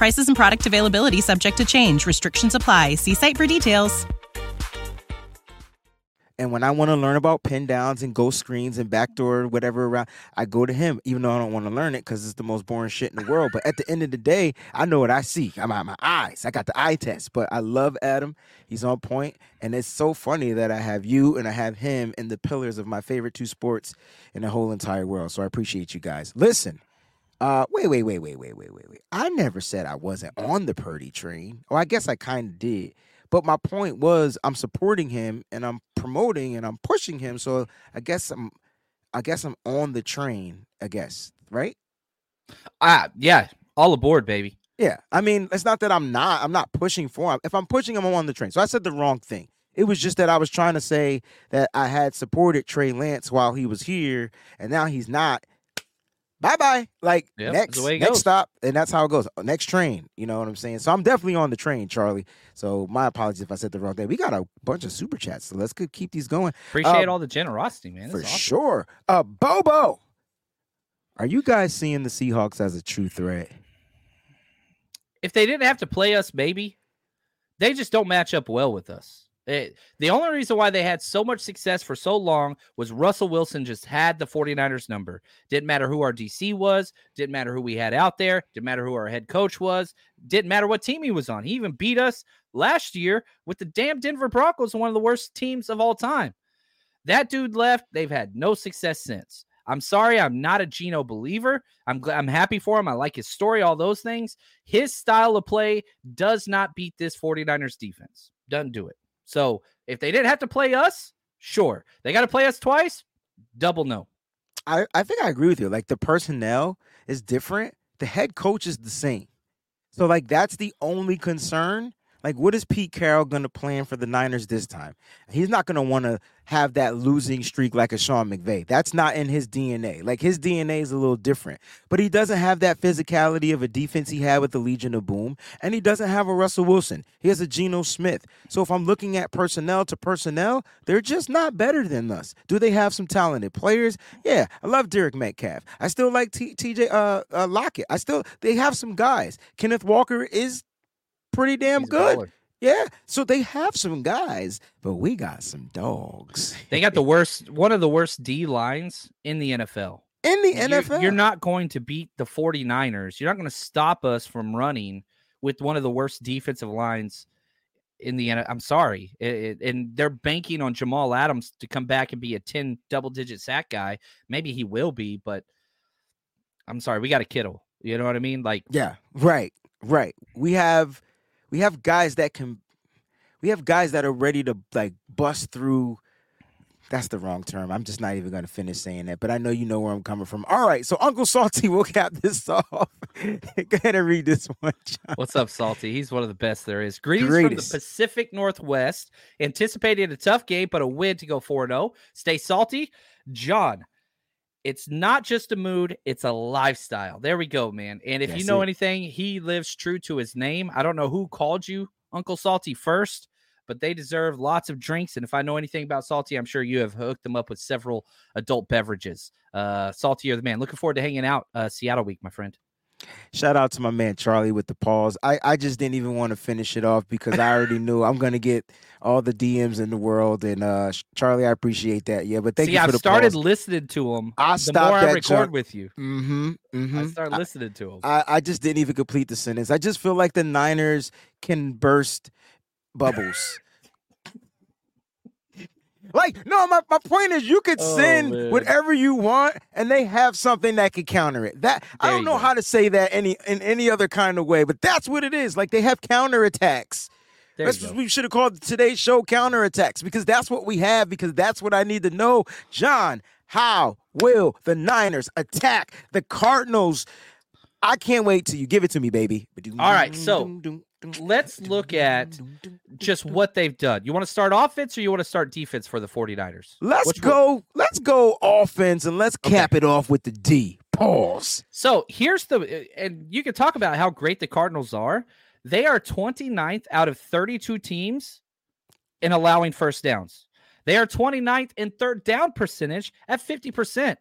Prices and product availability subject to change. Restrictions apply. See site for details. And when I want to learn about pin downs and ghost screens and backdoor whatever around, I go to him, even though I don't want to learn it because it's the most boring shit in the world. But at the end of the day, I know what I see. I'm out my eyes. I got the eye test. But I love Adam. He's on point. point, and it's so funny that I have you and I have him in the pillars of my favorite two sports in the whole entire world. So I appreciate you guys. Listen. Uh, wait, wait, wait, wait, wait, wait, wait, wait. I never said I wasn't on the Purdy train. Oh, I guess I kind of did. But my point was I'm supporting him and I'm promoting and I'm pushing him. So I guess I'm I guess I'm on the train, I guess, right? Ah, yeah, all aboard, baby. Yeah. I mean, it's not that I'm not I'm not pushing for him. If I'm pushing him, I'm on the train. So I said the wrong thing. It was just that I was trying to say that I had supported Trey Lance while he was here, and now he's not. Bye bye. Like Yep, next the way it next goes. stop, and that's how it goes. Next train. You know what I'm saying? So I'm definitely on the train, Charlie. So my apologies if I said the wrong thing. We got a bunch of super chats, so let's keep these going. Appreciate Uh, all the generosity, man. for awesome. sure. Uh, Bobo, are you guys seeing the Seahawks as a true threat? If they didn't have to play us, maybe they just don't match up well with us. It- the only reason why they had so much success for so long was Russell Wilson just had the 49ers number. Didn't matter who our DC was, didn't matter who we had out there, didn't matter who our head coach was, didn't matter what team he was on. He even beat us last year with the damn Denver Broncos, one of the worst teams of all time. That dude left. They've had no success since. I'm sorry, I'm not a Geno believer. I'm I'm happy for him. I like his story, all those things. His style of play does not beat this 49ers defense. Doesn't do it. So if they didn't have to play us, sure. They got to play us twice, double no. I, I think I agree with you. Like the personnel is different. The head coach is the same. So like that's the only concern. Like what is Pete Carroll going to plan for the Niners this time? He's not going to want to have that losing streak like a Sean McVay. That's not in his DNA. Like his DNA is a little different. But he doesn't have that physicality of a defense he had with the Legion of Boom, and he doesn't have a Russell Wilson. He has a Geno Smith. So if I'm looking at personnel to personnel, they're just not better than us. Do they have some talented players? Yeah, I love Derek Metcalf. I still like T- TJ uh, uh, Lockett. I still they have some guys. Kenneth Walker is pretty damn He's good. Yeah, so they have some guys, but we got some dogs They got the worst, one of the worst D lines in the NFL. in the NFL. You're not going to beat the 49ers. You're not going to stop us from running with one of the worst defensive lines in the NFL. I'm sorry. It- it- and they're banking on Jamal Adams to come back and be a 10 double digit sack guy. Maybe he will be, but I'm sorry. We got a Kittle. You know what I mean? Like, Yeah, right, right. We have we have guys that can we have guys that are ready to like bust through that's the wrong term. I'm just not even going to finish saying that, but I know you know where I'm coming from. All right, so Uncle Salty will cap this off. Go ahead and read this one, John. What's up, Salty? He's one of the best there is. Greetings Greatest. from the Pacific Northwest. Anticipating a tough game, but a win to go 4 0. Stay salty. John, it's not just a mood, it's a lifestyle. There we go, man. And if you know it. anything, he lives true to his name. I don't know who called you Uncle Salty first, but they deserve lots of drinks. And if I know anything about Salty, I'm sure you have hooked them up with several adult beverages. Uh, Salty, you're the man. Looking forward to hanging out uh, Seattle week, my friend. Shout out to my man Charlie with the pause. I, I just didn't even want to finish it off because I already knew I'm gonna get all the DMs in the world. And uh Charlie, I appreciate that. Yeah, but thank See, you for I've started pause. listening to them. I the stopped more I record with you, Mm-hmm. mm-hmm. I start listening to them. I, I just didn't even complete the sentence. I just feel like the Niners can burst bubbles. Like, no, my, my point is you could Oh, send man. whatever you want and they have something that could counter it. That I don't know go. how to say that any in any other kind of way, but that's what it is. Like they have counterattacks. There That's what we should have called today's show counterattacks because that's what we have because that's what I need to know. John, how will the Niners attack the Cardinals? I can't wait till you give it to me, baby. All right, so let's look at just what they've done. You want to start offense or you want to start defense for the 49ers? Let's Which one? go. Let's go offense and let's cap it off with the D. Pause. So here's the, uh, and you can talk about how great the Cardinals are. They are 29th out of 32 teams in allowing first downs. They are 29th in third down percentage at 50%.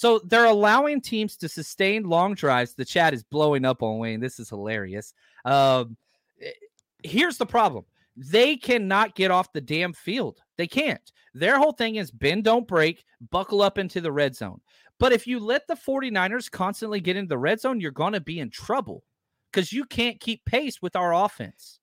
So they're allowing teams to sustain long drives. The chat is blowing up on Wayne. This is hilarious. Um, eh, here's the problem they cannot get off the damn field. They can't. Their whole thing is bend, don't break, buckle up into the red zone. But if you let the 49ers constantly get into the red zone, you're going to be in trouble because you can't keep pace with our offense.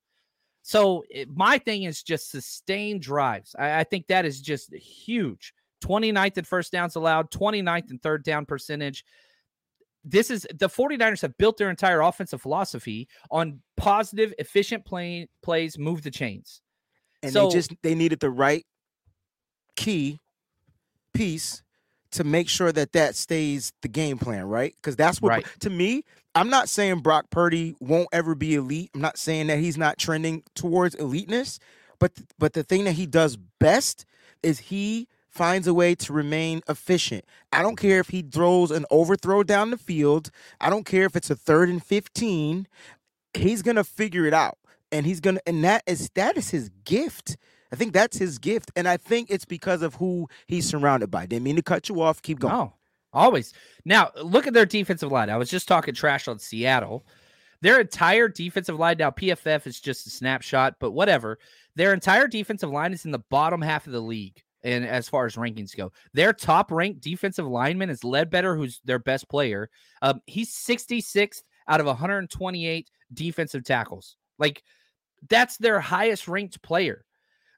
So it, my thing is just sustained drives. I, I, think that is just huge. 29th in first downs allowed, 29th in third down percentage. This is the 49ers have built their entire offensive philosophy on positive, efficient play, plays, move the chains. And So- they just they needed the right key piece to make sure that that stays the game plan, right? Because that's what Right. to me. I'm not saying Brock Purdy won't ever be elite. I'm not saying that he's not trending towards eliteness, but but the thing that he does best is he finds a way to remain efficient. I don't care if he throws an overthrow down the field. I don't care if it's a third and 15. He's going to figure it out. And he's going to and that is that is his gift. I think that's his gift and I think it's because of who he's surrounded by. Didn't mean to cut you off. Keep going. No, always. Now, look at their defensive line. I was just talking trash on Seattle. Their entire defensive line, now PFF is just a snapshot, but whatever. Their entire defensive line is in the bottom half of the league. And as far as rankings go, their top ranked defensive lineman is Ledbetter, who's their best player. Um, he's 66th out of 128 defensive tackles. Like, that's their highest ranked player.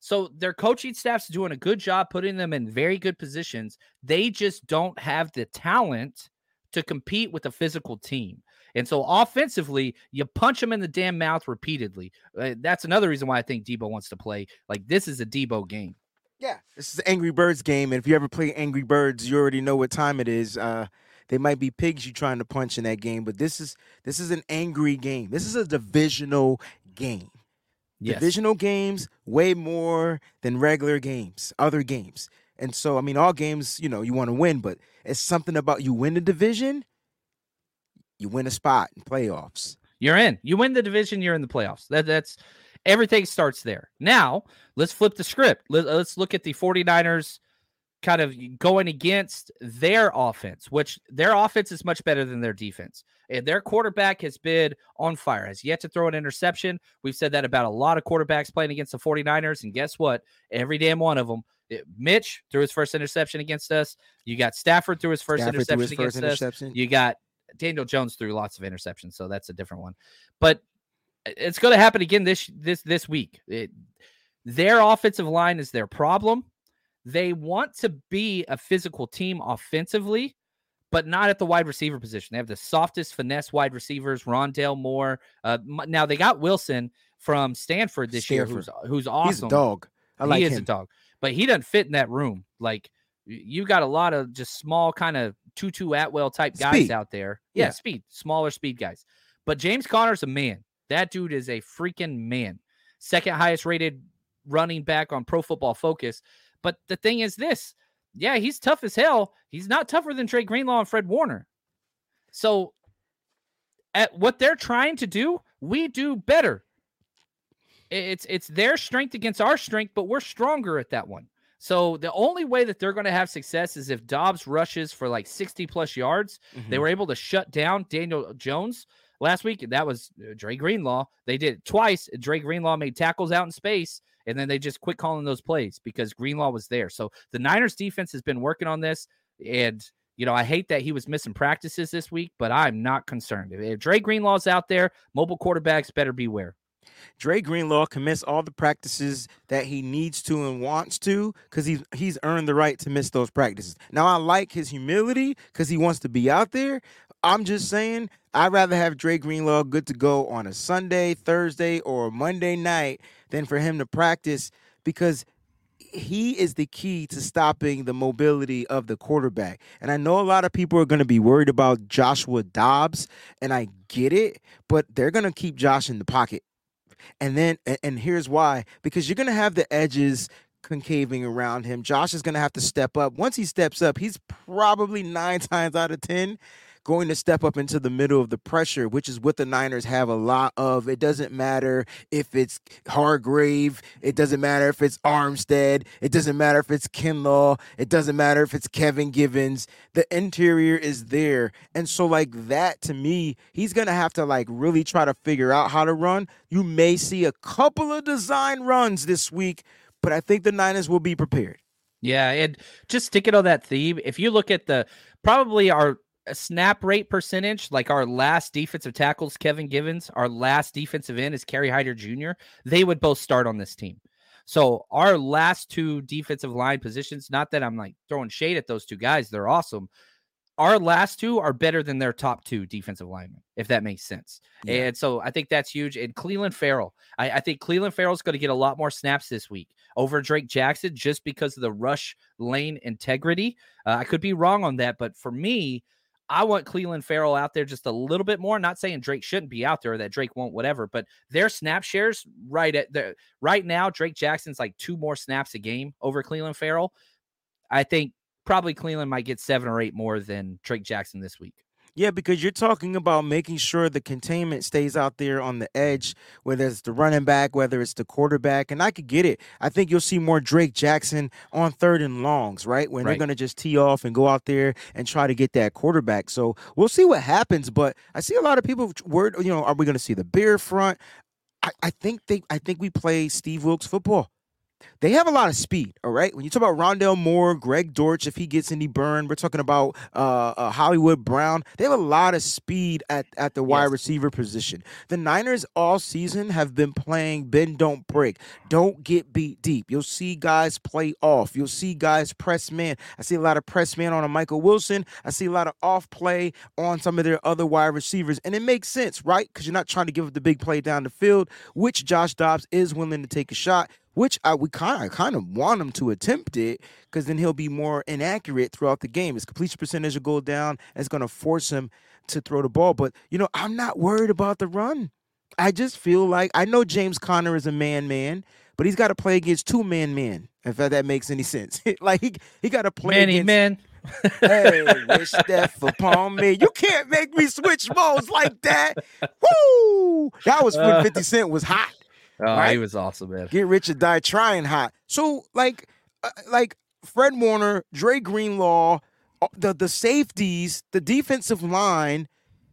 So their coaching staff's doing a good job putting them in very good positions. They just don't have the talent to compete with a physical team. And so offensively, you punch them in the damn mouth repeatedly. Uh, that's another reason why I think Deebo wants to play. Like this is a Deebo game. Yeah, this is an Angry Birds game, and if you ever play Angry Birds, you already know what time it is. Uh, they might be pigs you're trying to punch in that game, but this is this is an angry game. This is a divisional game. Yes. Divisional games way more than regular games, other games. And so, I mean, all games, you know, you want to win, but it's something about you win the division, you win a spot in playoffs. You're in. You win the division, you're in the playoffs. That that's everything starts there. Now, let's flip the script. Let, uh, us look at the 49ers kind of going against their offense, which their offense is much better than their defense. And their quarterback has been on fire, has yet to throw an interception. We've said that about a lot of quarterbacks playing against the 49ers. And guess what? Every damn one of them. it- Mitch threw his first interception against us. You got Stafford threw his first Stafford interception his first against us. interception. You got Daniel Jones threw lots of interceptions, so that's a different one. But it's going to happen again this this this week. It, their offensive line is their problem. They want to be a physical team offensively, but not at the wide receiver position. They have the softest finesse wide receivers, Rondale Moore. Uh, now they got Wilson from Stanford this year, who's who's awesome. He's a dog. I like he is him. a dog, but he doesn't fit in that room. Like you got a lot of just small kind of Tutu Atwell type guys Speed. out there. Yeah, Yeah. speed, smaller speed guys. But James Conner's a man. That dude is a freaking man. Second highest rated running back on Pro Football Focus. But the thing is this, yeah, he's tough as hell. He's not tougher than Dre Greenlaw and Fred Warner. So at what they're trying to do, we do better. It's it's their strength against our strength, but we're stronger at that one. So the only way that they're going to have success is if Dobbs rushes for like 60 plus yards. They Mhm. were able to shut down Daniel Jones last week. That was uh, Dre Greenlaw. They did it twice. Dre Greenlaw made tackles out in space, and then they just quit calling those plays because Greenlaw was there. So the Niners defense has been working on this, and you know I hate that he was missing practices this week, but I'm not concerned. If, if Dre Greenlaw's out there, mobile quarterbacks better beware. Dre Greenlaw can miss all the practices that he needs to and wants to because he's he's earned the right to miss those practices. Now I like his humility because he wants to be out there. I'm just saying I'd rather have Dre Greenlaw good to go on a Sunday, Thursday, or Monday night than for him to practice because he is the key to stopping the mobility of the quarterback. And I know a lot of people are going to be worried about Joshua Dobbs, and I get it, but they're going to keep Josh in the pocket And then, and, here's why because you're going to have the edges concaving around him. Josh is going to have to step up. Once he steps up, he's probably nine times out of 10 going to step up into the middle of the pressure, which is what the Niners have a lot of. It doesn't matter if it's Hargrave, it doesn't matter if it's Armstead, it doesn't matter if it's Kinlaw, it doesn't matter if it's Kevin Givens. The interior is there. And so, like that to me, he's gonna have to like really try to figure out how to run. You may see a couple of design runs this week, but I think the Niners will be prepared. Yeah, and just sticking on that theme, if you look at the probably our a snap rate percentage, like our last defensive tackles, Kevin Givens, our last defensive end is Kerry Hyder Jr., they would both start on this team. So our last two defensive line positions, not that I'm like throwing shade at those two guys, they're awesome. Our last two are better than their top two defensive linemen, if that makes sense. Yeah. And so I think that's huge. And Clelin Ferrell, I, I think Clelin Ferrell's going to get a lot more snaps this week over Drake Jackson just because of the rush lane integrity. Uh, I could be wrong on that, but for me, I want Clelin Ferrell out there just a little bit more. Not saying Drake shouldn't be out there, that Drake won't, whatever, but their snap shares right at the right now, Drake Jackson's like two more snaps a game over Clelin Ferrell. I think probably Clelin might get seven or eight more than Drake Jackson this week. Yeah, because you're talking about making sure the containment stays out there on the edge, whether it's the running back, whether it's the quarterback. And I could get it. I think you'll see more Drake Jackson on third and longs, right? When right. they're going to just tee off and go out there and try to get that quarterback. So we'll see what happens. But I see a lot of people word, you know, are we going to see the beer front? I, I think they I think we play Steve Wilks football they have a lot of speed, all right? When you talk about Rondale Moore, Greg Dortch, if he gets any burn, we're talking about uh, uh, Hollywood Brown. They have a lot of speed at, at the wide yes. receiver position. The Niners all season have been playing bend, don't break, don't get beat deep. You'll see guys play off. You'll see guys press man. I see a lot of press man on a Michael Wilson. I see a lot of off play on some of their other wide receivers. And it makes sense, right? Because you're not trying to give up the big play down the field, which Josh Dobbs is willing to take a shot which I we kind of kind of want him to attempt it because then he'll be more inaccurate throughout the game. His completion percentage will go down. And It's going to force him to throw the ball. But you know, I'm not worried about the run. I just feel like I know James Conner is a man man, but he's got to play against two man man. If that makes any sense, like he he got to play Manny against, man. hey, wish death upon me. You can't make me switch modes like that. Woo! That was when uh, 50 Cent was hot. Oh, right? he was awesome, man. Get rich or die trying hot. So like, uh, like Fred Warner, Dre Greenlaw, uh, the the safeties, the defensive line,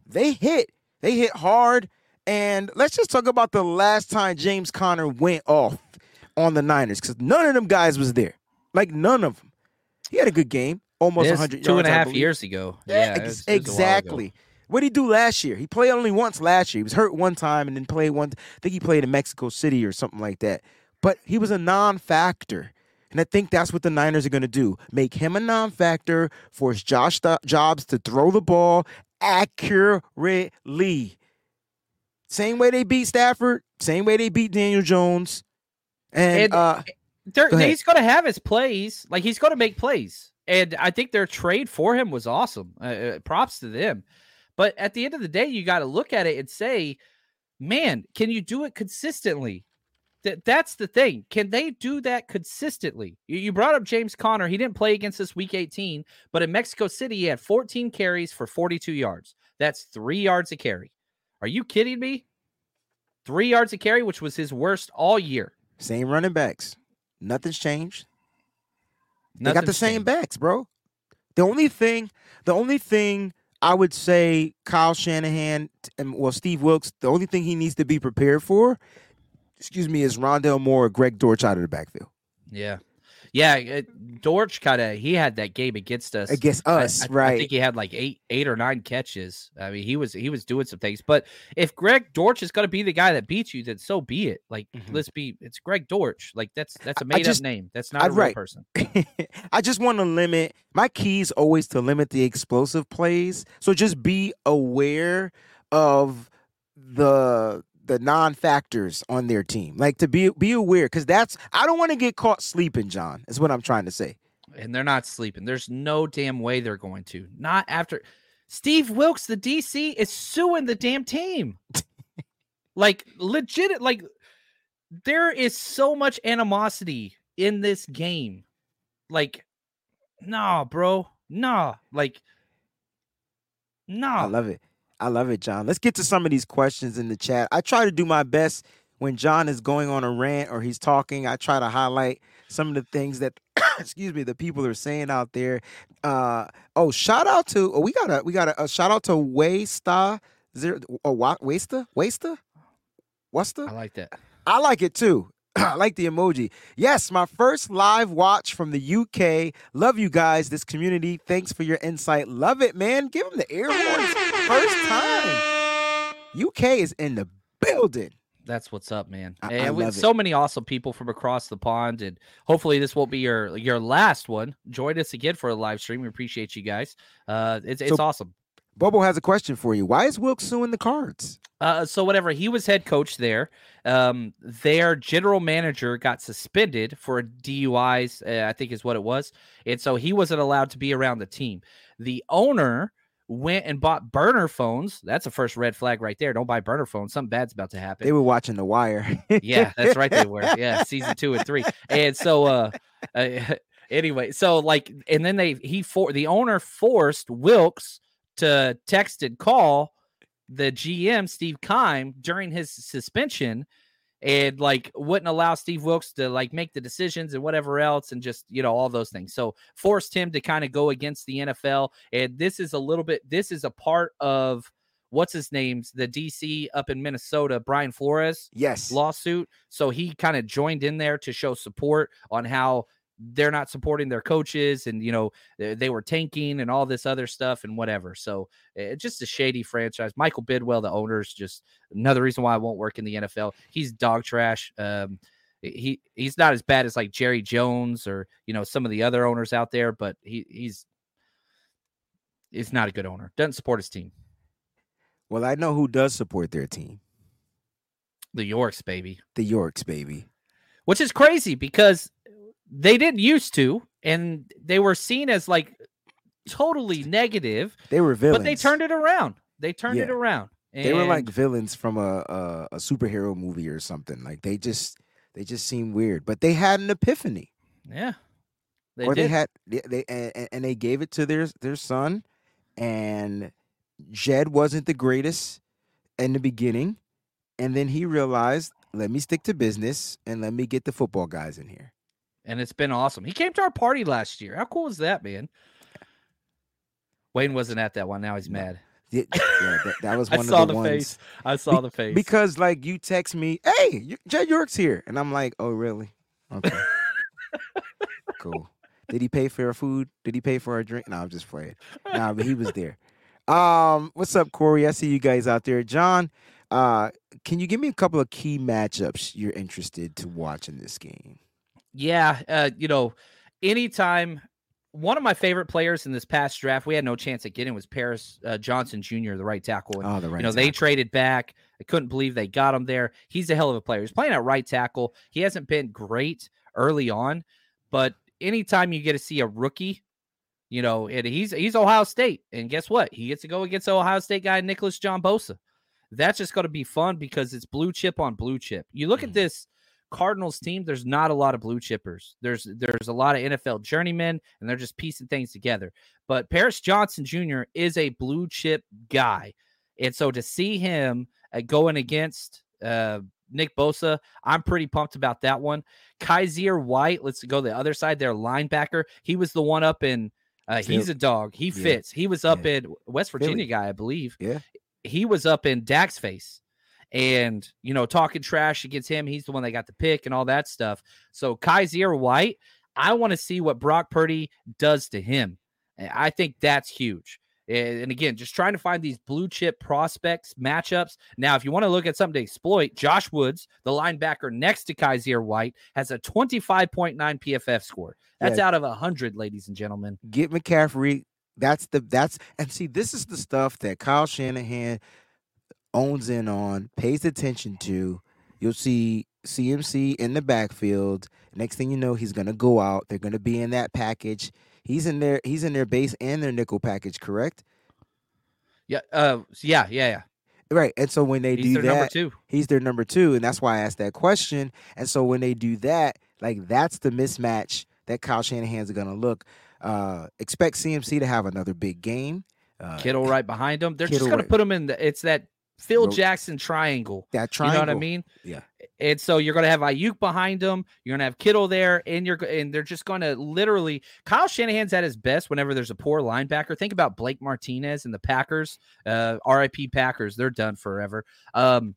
they hit. They hit hard. And let's just talk about the last time James Conner went off on the Niners because none of them guys was there. Like none of them. He had a good game, almost 100 two yards, and a half years ago. Yeah, yeah ex- exactly. What did he do last year? He played only once last year. He was hurt one time and then played one. I think he played in Mexico City or something like that. But he was a non-factor. And I think that's what the Niners are going to do. Make him a non-factor, force Josh Dobbs to throw the ball accurately. Same way they beat Stafford, same way they beat Daniel Jones. And, and uh, go he's going to have his plays. Like he's going to make plays. And I think their trade for him was awesome. Uh, uh props to them. But at the end of the day, you got to look at it and say, man, can you do it consistently? That that's the thing. Can they do that consistently? You, you brought up James Conner. He didn't play against us week 18, but in Mexico City, he had 14 carries for 42 yards. That's three yards a carry. Are you kidding me? Three yards a carry, which was his worst all year. Same running backs. Nothing's changed. Nothing's they got the same changed. backs, bro. The only thing, the only thing I would say Kyle Shanahan and well Steve Wilks. The only thing he needs to be prepared for, excuse me, is Rondale Moore or Greg Dortch out of the backfield. Yeah, yeah, it, Dortch kind of he had that game against us. Against us, I, I, right? I think he had like eight, eight or nine catches. I mean, he was he was doing some things. But if Greg Dortch is going to be the guy that beats you, then so be it. Like, mm-hmm. let's be. It's Greg Dortch. Like that's that's a made just, up name. That's not a real right. person. I just want to limit my keys always to limit the explosive plays. So just be aware of the the non-factors on their team. Like to be be aware because that's I don't want to get caught sleeping, John. Is what I'm trying to say. And they're not sleeping. There's no damn way they're going to. Not after Steve Wilks, the DC, is suing the damn team. like legit, like there is so much animosity in this game. Like, nah, bro. Nah. Like, nah. I love it. I love it, John. Let's get to some of these questions in the chat. I try to do my best when John is going on a rant or he's talking. I try to highlight some of the things that, excuse me, the people are saying out there. Uh, oh, shout out to oh, we got a we got a, a shout out to Wasta zero oh Wa- Wasta Wasta Wasta. I like that. I like it too. I like the emoji. Yes, my first live watch from the UK. Love you guys, this community. Thanks for your insight. Love it, man. Give them the air horns. First time. UK is in the building. That's what's up, man. I- I and with love it. so many awesome people from across the pond, and hopefully this won't be your your last one. Join us again for a live stream. We appreciate you guys. Uh, it's it's So- awesome. Bobo has a question for you. Why is Wilks suing the cards? Uh, so whatever, he was head coach there. Um, their general manager got suspended for a DUIs, uh, I think is what it was, and so he wasn't allowed to be around the team. The owner went and bought burner phones. That's a first red flag right there. Don't buy burner phones. Something bad's about to happen. They were watching The Wire. yeah, that's right. They were. Yeah, season two and three. And so, uh, uh anyway, so like, and then they he for the owner forced Wilks to text and call the GM Steve Keim during his suspension, and like wouldn't allow Steve Wilks to like make the decisions and whatever else, and just you know all those things. So forced him to kind of go against the NFL, and this is a little bit. This is a part of. What's his name's the DC up in Minnesota, Brian Flores yes. lawsuit. So he kind of joined in there to show support on how they're not supporting their coaches and you know they, were tanking and all this other stuff and whatever. So it's just a shady franchise. Michael Bidwill, the owner's just another reason why I won't work in the NFL. He's dog trash. Um, he he's not as bad as like Jerry Jones or you know some of the other owners out there, but he he's he's not a good owner. Doesn't support his team. Well, I know who does support their team. The Yorks, baby. The Yorks, baby. which is crazy because they didn't used to, and they were seen as like totally negative, They were villains. but they turned it around. They turned it Yeah. around. They were like villains from a, a a superhero movie or something. Like they just they just seem weird. But they had an epiphany. yeah, they or did. they had they, they and, and- and they gave it to their their son and jed wasn't the greatest in the beginning and then he realized let me stick to business and let me get the football guys in here and it's been awesome. He came to our party last year. How cool was that, man? Wayne wasn't at that one. Now he's mad. yeah, yeah, that, that was I one saw of the, the ones face. I saw the face. because like you text me hey you- jed york's here and i'm like oh really okay cool did he pay for our food did he pay for our drink no i'm just playing nah but he was there um what's up corey i see you guys out there john uh can you give me a couple of key matchups you're interested to watch in this game Yeah, uh, you know, anytime one of my favorite players in this past draft, we had no chance at getting was Paris uh, Johnson Jr., the right tackle. And, oh the right you know, they traded back. I couldn't believe they got him there. He's a hell of a player. He's playing at right tackle. He hasn't been great early on, but anytime you get to see a rookie, you know, and he's he's Ohio State, and guess what? He gets to go against Ohio State guy Nicholas John Bosa. That's just going to be fun because it's blue chip on blue chip. You look at Mhm. this Cardinals team. There's not a lot of blue chippers. There's there's a lot of NFL journeymen, and they're just piecing things together. But Paris Johnson Jr. is a blue chip guy, and so to see him uh, going against uh, Nick Bosa, I'm pretty pumped about that one. Kyzir White, let's go the other side. Their linebacker, he was the one up in. Uh, he's a dog. He yeah, fits. He was up yeah. in West Philly. Virginia guy, I believe. Yeah. He was up in Dak's face and you know talking trash against him. He's the one that got the pick and all that stuff. So Kyzir White, I want to see what Brock Purdy does to him. I think that's huge. And again, just trying to find these blue chip prospects matchups. Now, if you want to look at something to exploit, Josh Woods, the linebacker next to Kyzir White, has a 25.9 PFF score. That's Yeah. out of 100, ladies and gentlemen. get McCaffrey. That's the that's and see this is the stuff that Kyle Shanahan owns in on, pays attention to. You'll see CMC in the backfield. Next thing you know, he's gonna go out. They're gonna be in that package. He's in their he's in their base and their nickel package, correct? Yeah. Uh, yeah. Yeah. Yeah. Right. And so when they He's do their that, number two. he's their number two. And that's why I asked that question. And so when they do that, like that's the mismatch that Kyle Shanahan's going to look. Uh, expect CMC to have another big game. Uh, Kittle right behind him. They're Kittle just going right- to put him in the. It's that Phil Jackson triangle. that triangle. You know what I mean? Yeah. And so you're going to have Aiyuk behind him. You're going to have Kittle there, and you're and they're just going to literally. Kyle Shanahan's at his best whenever there's a poor linebacker. Think about Blake Martinez and the Packers. Uh, R.I.P. Packers. They're done forever. Um,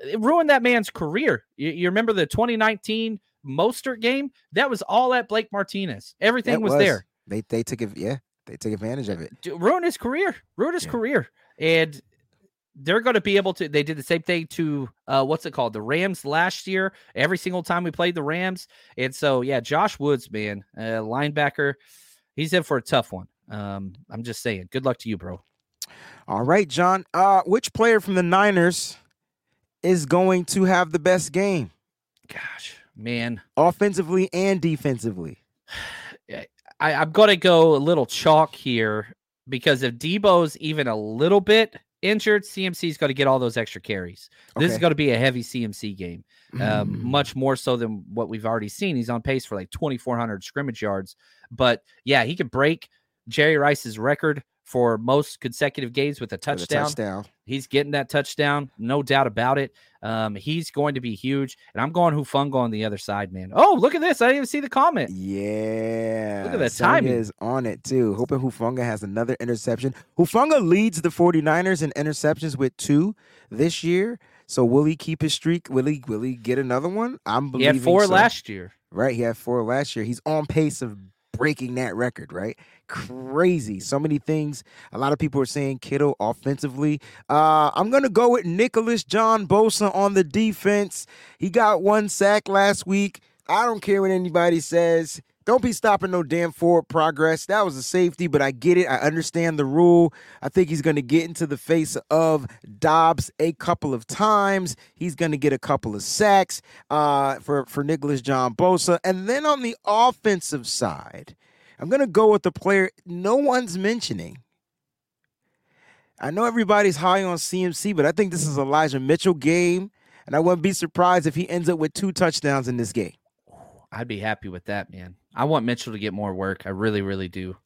it ruined that man's career. You, you remember the 2019 Mostert game? That was all at Blake Martinez. Everything That was, there. They they took it. Yeah, they took advantage of it. Ruined his career, Ruined his Yeah. career, and they're going to be able to. They did the same thing to uh, what's it called, the Rams last year. Every single time we played the Rams, and so yeah, Josh Woods, man, uh, linebacker, he's in for a tough one. Um, I'm just saying, good luck to you, bro. All right, John. Uh, which player from the Niners is going to have the best game, Gosh, man, offensively and defensively? I, I'm going to go a little chalk here because if Deebo's even a little bit injured, CMC's going to get all those extra carries. This is going to be a heavy CMC game. um, Mm. much more so than what we've already seen. He's on pace for like 2,400 scrimmage yards. But yeah, he could break Jerry Rice's record for most consecutive games with a touchdown. touchdown. He's getting that touchdown, no doubt about it. Um, he's going to be huge. And I'm going Hufanga on the other side, man. Oh, look at this. I didn't even see the comment. Yeah. Look at that timing. is on it too. Hoping Hufanga has another interception. Hufanga leads the 49ers in interceptions with two this year. So will he keep his streak? Will he will he get another one? I'm He believing had four so. last year. Right. He had four last year. He's on pace of breaking that record, right? Crazy. So many things. A lot of people are saying Kittle offensively. Uh, I'm gonna go with Nicholas John Bosa on the defense. He got one sack last week. I don't care what anybody says. Don't be stopping no damn forward progress. That was a safety, but I get it. I understand the rule. I think he's going to get into the face of Dobbs a couple of times. He's going to get a couple of sacks uh, for for Nicholas John Bosa, and then on the offensive side, I'm going to go with the player no one's mentioning. I know everybody's high on CMC, but I think this is Elijah Mitchell game, and I wouldn't be surprised if he ends up with two touchdowns in this game. I'd be happy with that, man. I want Mitchell to get more work. I really, really do.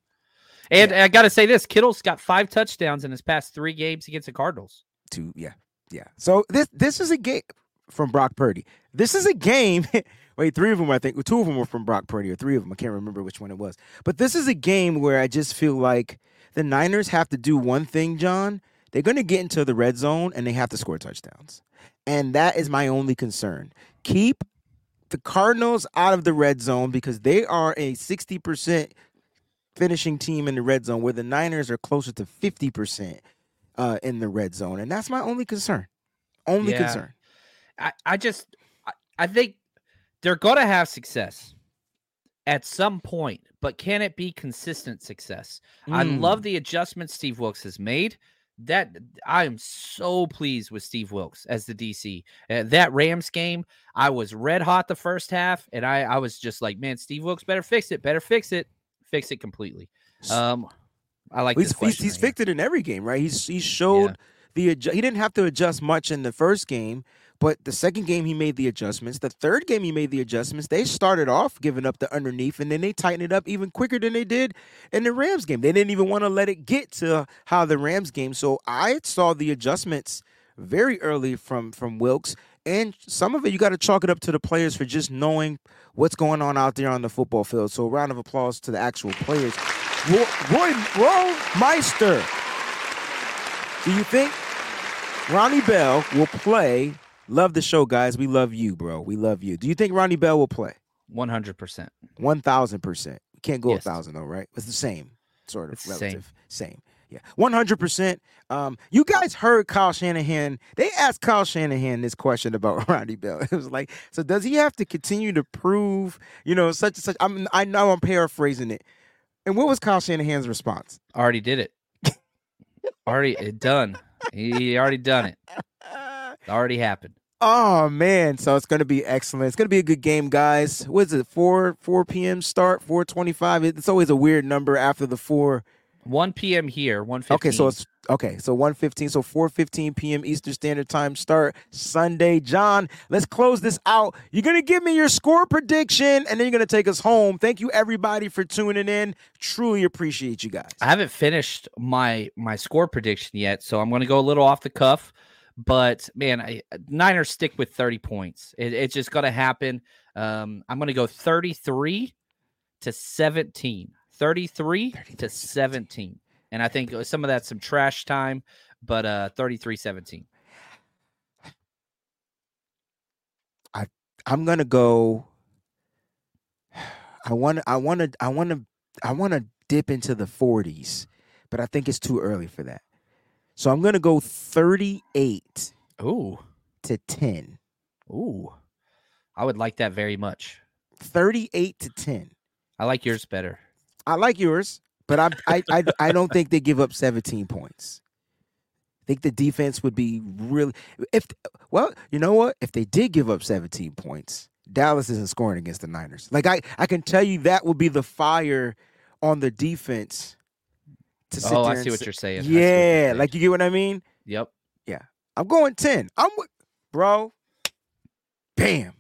And I got to say this Kittle's got five touchdowns in his past three games against the Cardinals. Two, yeah, yeah. So this this is a game from Brock Purdy. This is a game. Wait, three of them, I think. Two of them were from Brock Purdy, or three of them. I can't remember which one it was. But this is a game where I just feel like the Niners have to do one thing, John. They're going to get into the red zone and they have to score touchdowns. And that is my only concern. Keep the Cardinals out of the red zone because they are a 60% finishing team in the red zone, where the Niners are closer to 50% uh, in the red zone. And that's my only concern. Only Yeah. concern. I, I just, I, I think they're going to have success at some point, but can it be consistent success? I Mm. love the adjustments Steve Wilks has made. That I am so pleased with Steve Wilks as the DC. Uh, that Rams game, I was red hot the first half, and I, I was just like, man, Steve Wilks better fix it, better fix it, fix it completely. Um, I like he's this he's, he's here. fixed it in every game, right? He's he showed the he didn't have to adjust much in the first game, but the second game he made the adjustments. The third game he made the adjustments. They started off giving up the underneath, and then they tightened it up even quicker than they did in the Rams game. They didn't even want to let it get to how the Rams game. So I saw the adjustments very early from from Wilks. And some of it you got to chalk it up to the players for just knowing what's going on out there on the football field. So a round of applause to the actual players. Roy, Roy, Roy Meister, do you think Ronnie Bell will play? Love the show, guys. We love you, bro. We love you. Do you think Ronnie Bell will play? 100%. One thousand percent. Can't go Yes. a thousand though, right? It's the same, sort of It's the same. relative. Same. Yeah, one hundred percent. Um, you guys heard Kyle Shanahan. They asked Kyle Shanahan this question about Ronnie Bell. It was like, so does he have to continue to prove, you know, such and such? I'm, I know I'm paraphrasing it. And what was Kyle Shanahan's response? Already did it. already it done. He already done it. Already happened. Oh man, so it's gonna be excellent. It's gonna be a good game, guys. What is it? Four four p.m. start, four twenty-five. It's always a weird number after the four 1 p.m. here. 1 Okay, so it's okay. So 1:15, so 4:15 p.m. Eastern Standard Time start Sunday. John, let's close this out. You're gonna give me your score prediction, and then you're gonna take us home. Thank you everybody for tuning in. Truly appreciate you guys. I haven't finished my my score prediction yet, so I'm going to go a little off the cuff. But man, I, Niners stick with 30 points. It, it's just going to happen. Um, I'm going to go 33 to 17. 33 to 17. And I think uh, some of that's some trash time, but uh 33 17. I'm gonna go. I want. I want to. I want to. I want to dip into the 40s, but I think it's too early for that. So I'm gonna go 38 Ooh. to 10. Ooh. I would like that very much. 38 to 10. I like yours better. I like yours, but I I I, I don't think they give up 17 points. I think the defense would be really if well, you know what? If they did give up 17 points, Dallas isn't scoring against the Niners. Like I I can tell you that would be the fire on the defense. To sit Oh, I see what say- you're saying. Yeah, like you get what I mean? Yep. Yeah, I'm going 10. I'm with, bro. Bam.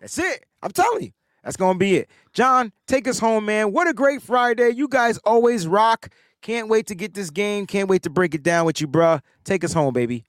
That's it. I'm telling you. That's going to be it. John, take us home, man. What a great Friday. You guys always rock. Can't wait to get this game. Can't wait to break it down with you, bruh. Take us home, baby.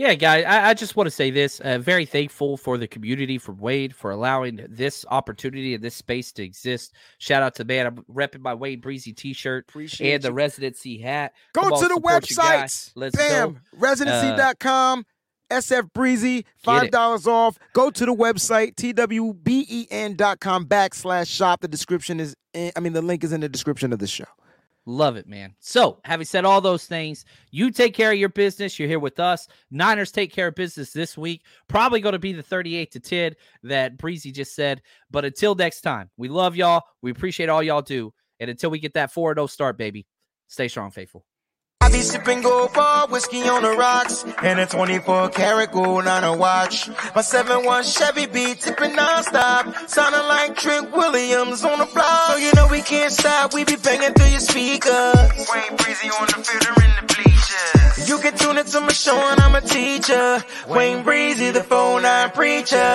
Yeah, guys, I, I just want to say this. Uh, very thankful for the community, for Wade, for allowing this opportunity and this space to exist. Shout out to man, I'm repping my Wayne Breezie t shirt and the you. residency hat. Go Come on, to the your guy. websites. Let's Bam. go. Uh, Residency.com. SF Breezie, $5 off. Go to the website, twben.com backslash shop. The description is, in, I mean, the link is in the description of the show. Love it, man. So, having said all those things, you take care of your business. You're here with us. Niners take care of business this week. Probably going to be the 38 to 10 that Breezie just said. But until next time, we love y'all. We appreciate all y'all do. And until we get that 4 0 start, baby, stay strong, faithful. I be sipping gold bar, whiskey on the rocks, and a 24 karat gold on a watch. My 7-1 Chevy be tipping non-stop, sounding like Trent Williams on the block. So you know we can't stop, we be banging through your speakers. Wayne Breezie on the field or in the bleachers. You can tune into my show and I'm a teacher. Wayne Breezie, the phone nine preacher.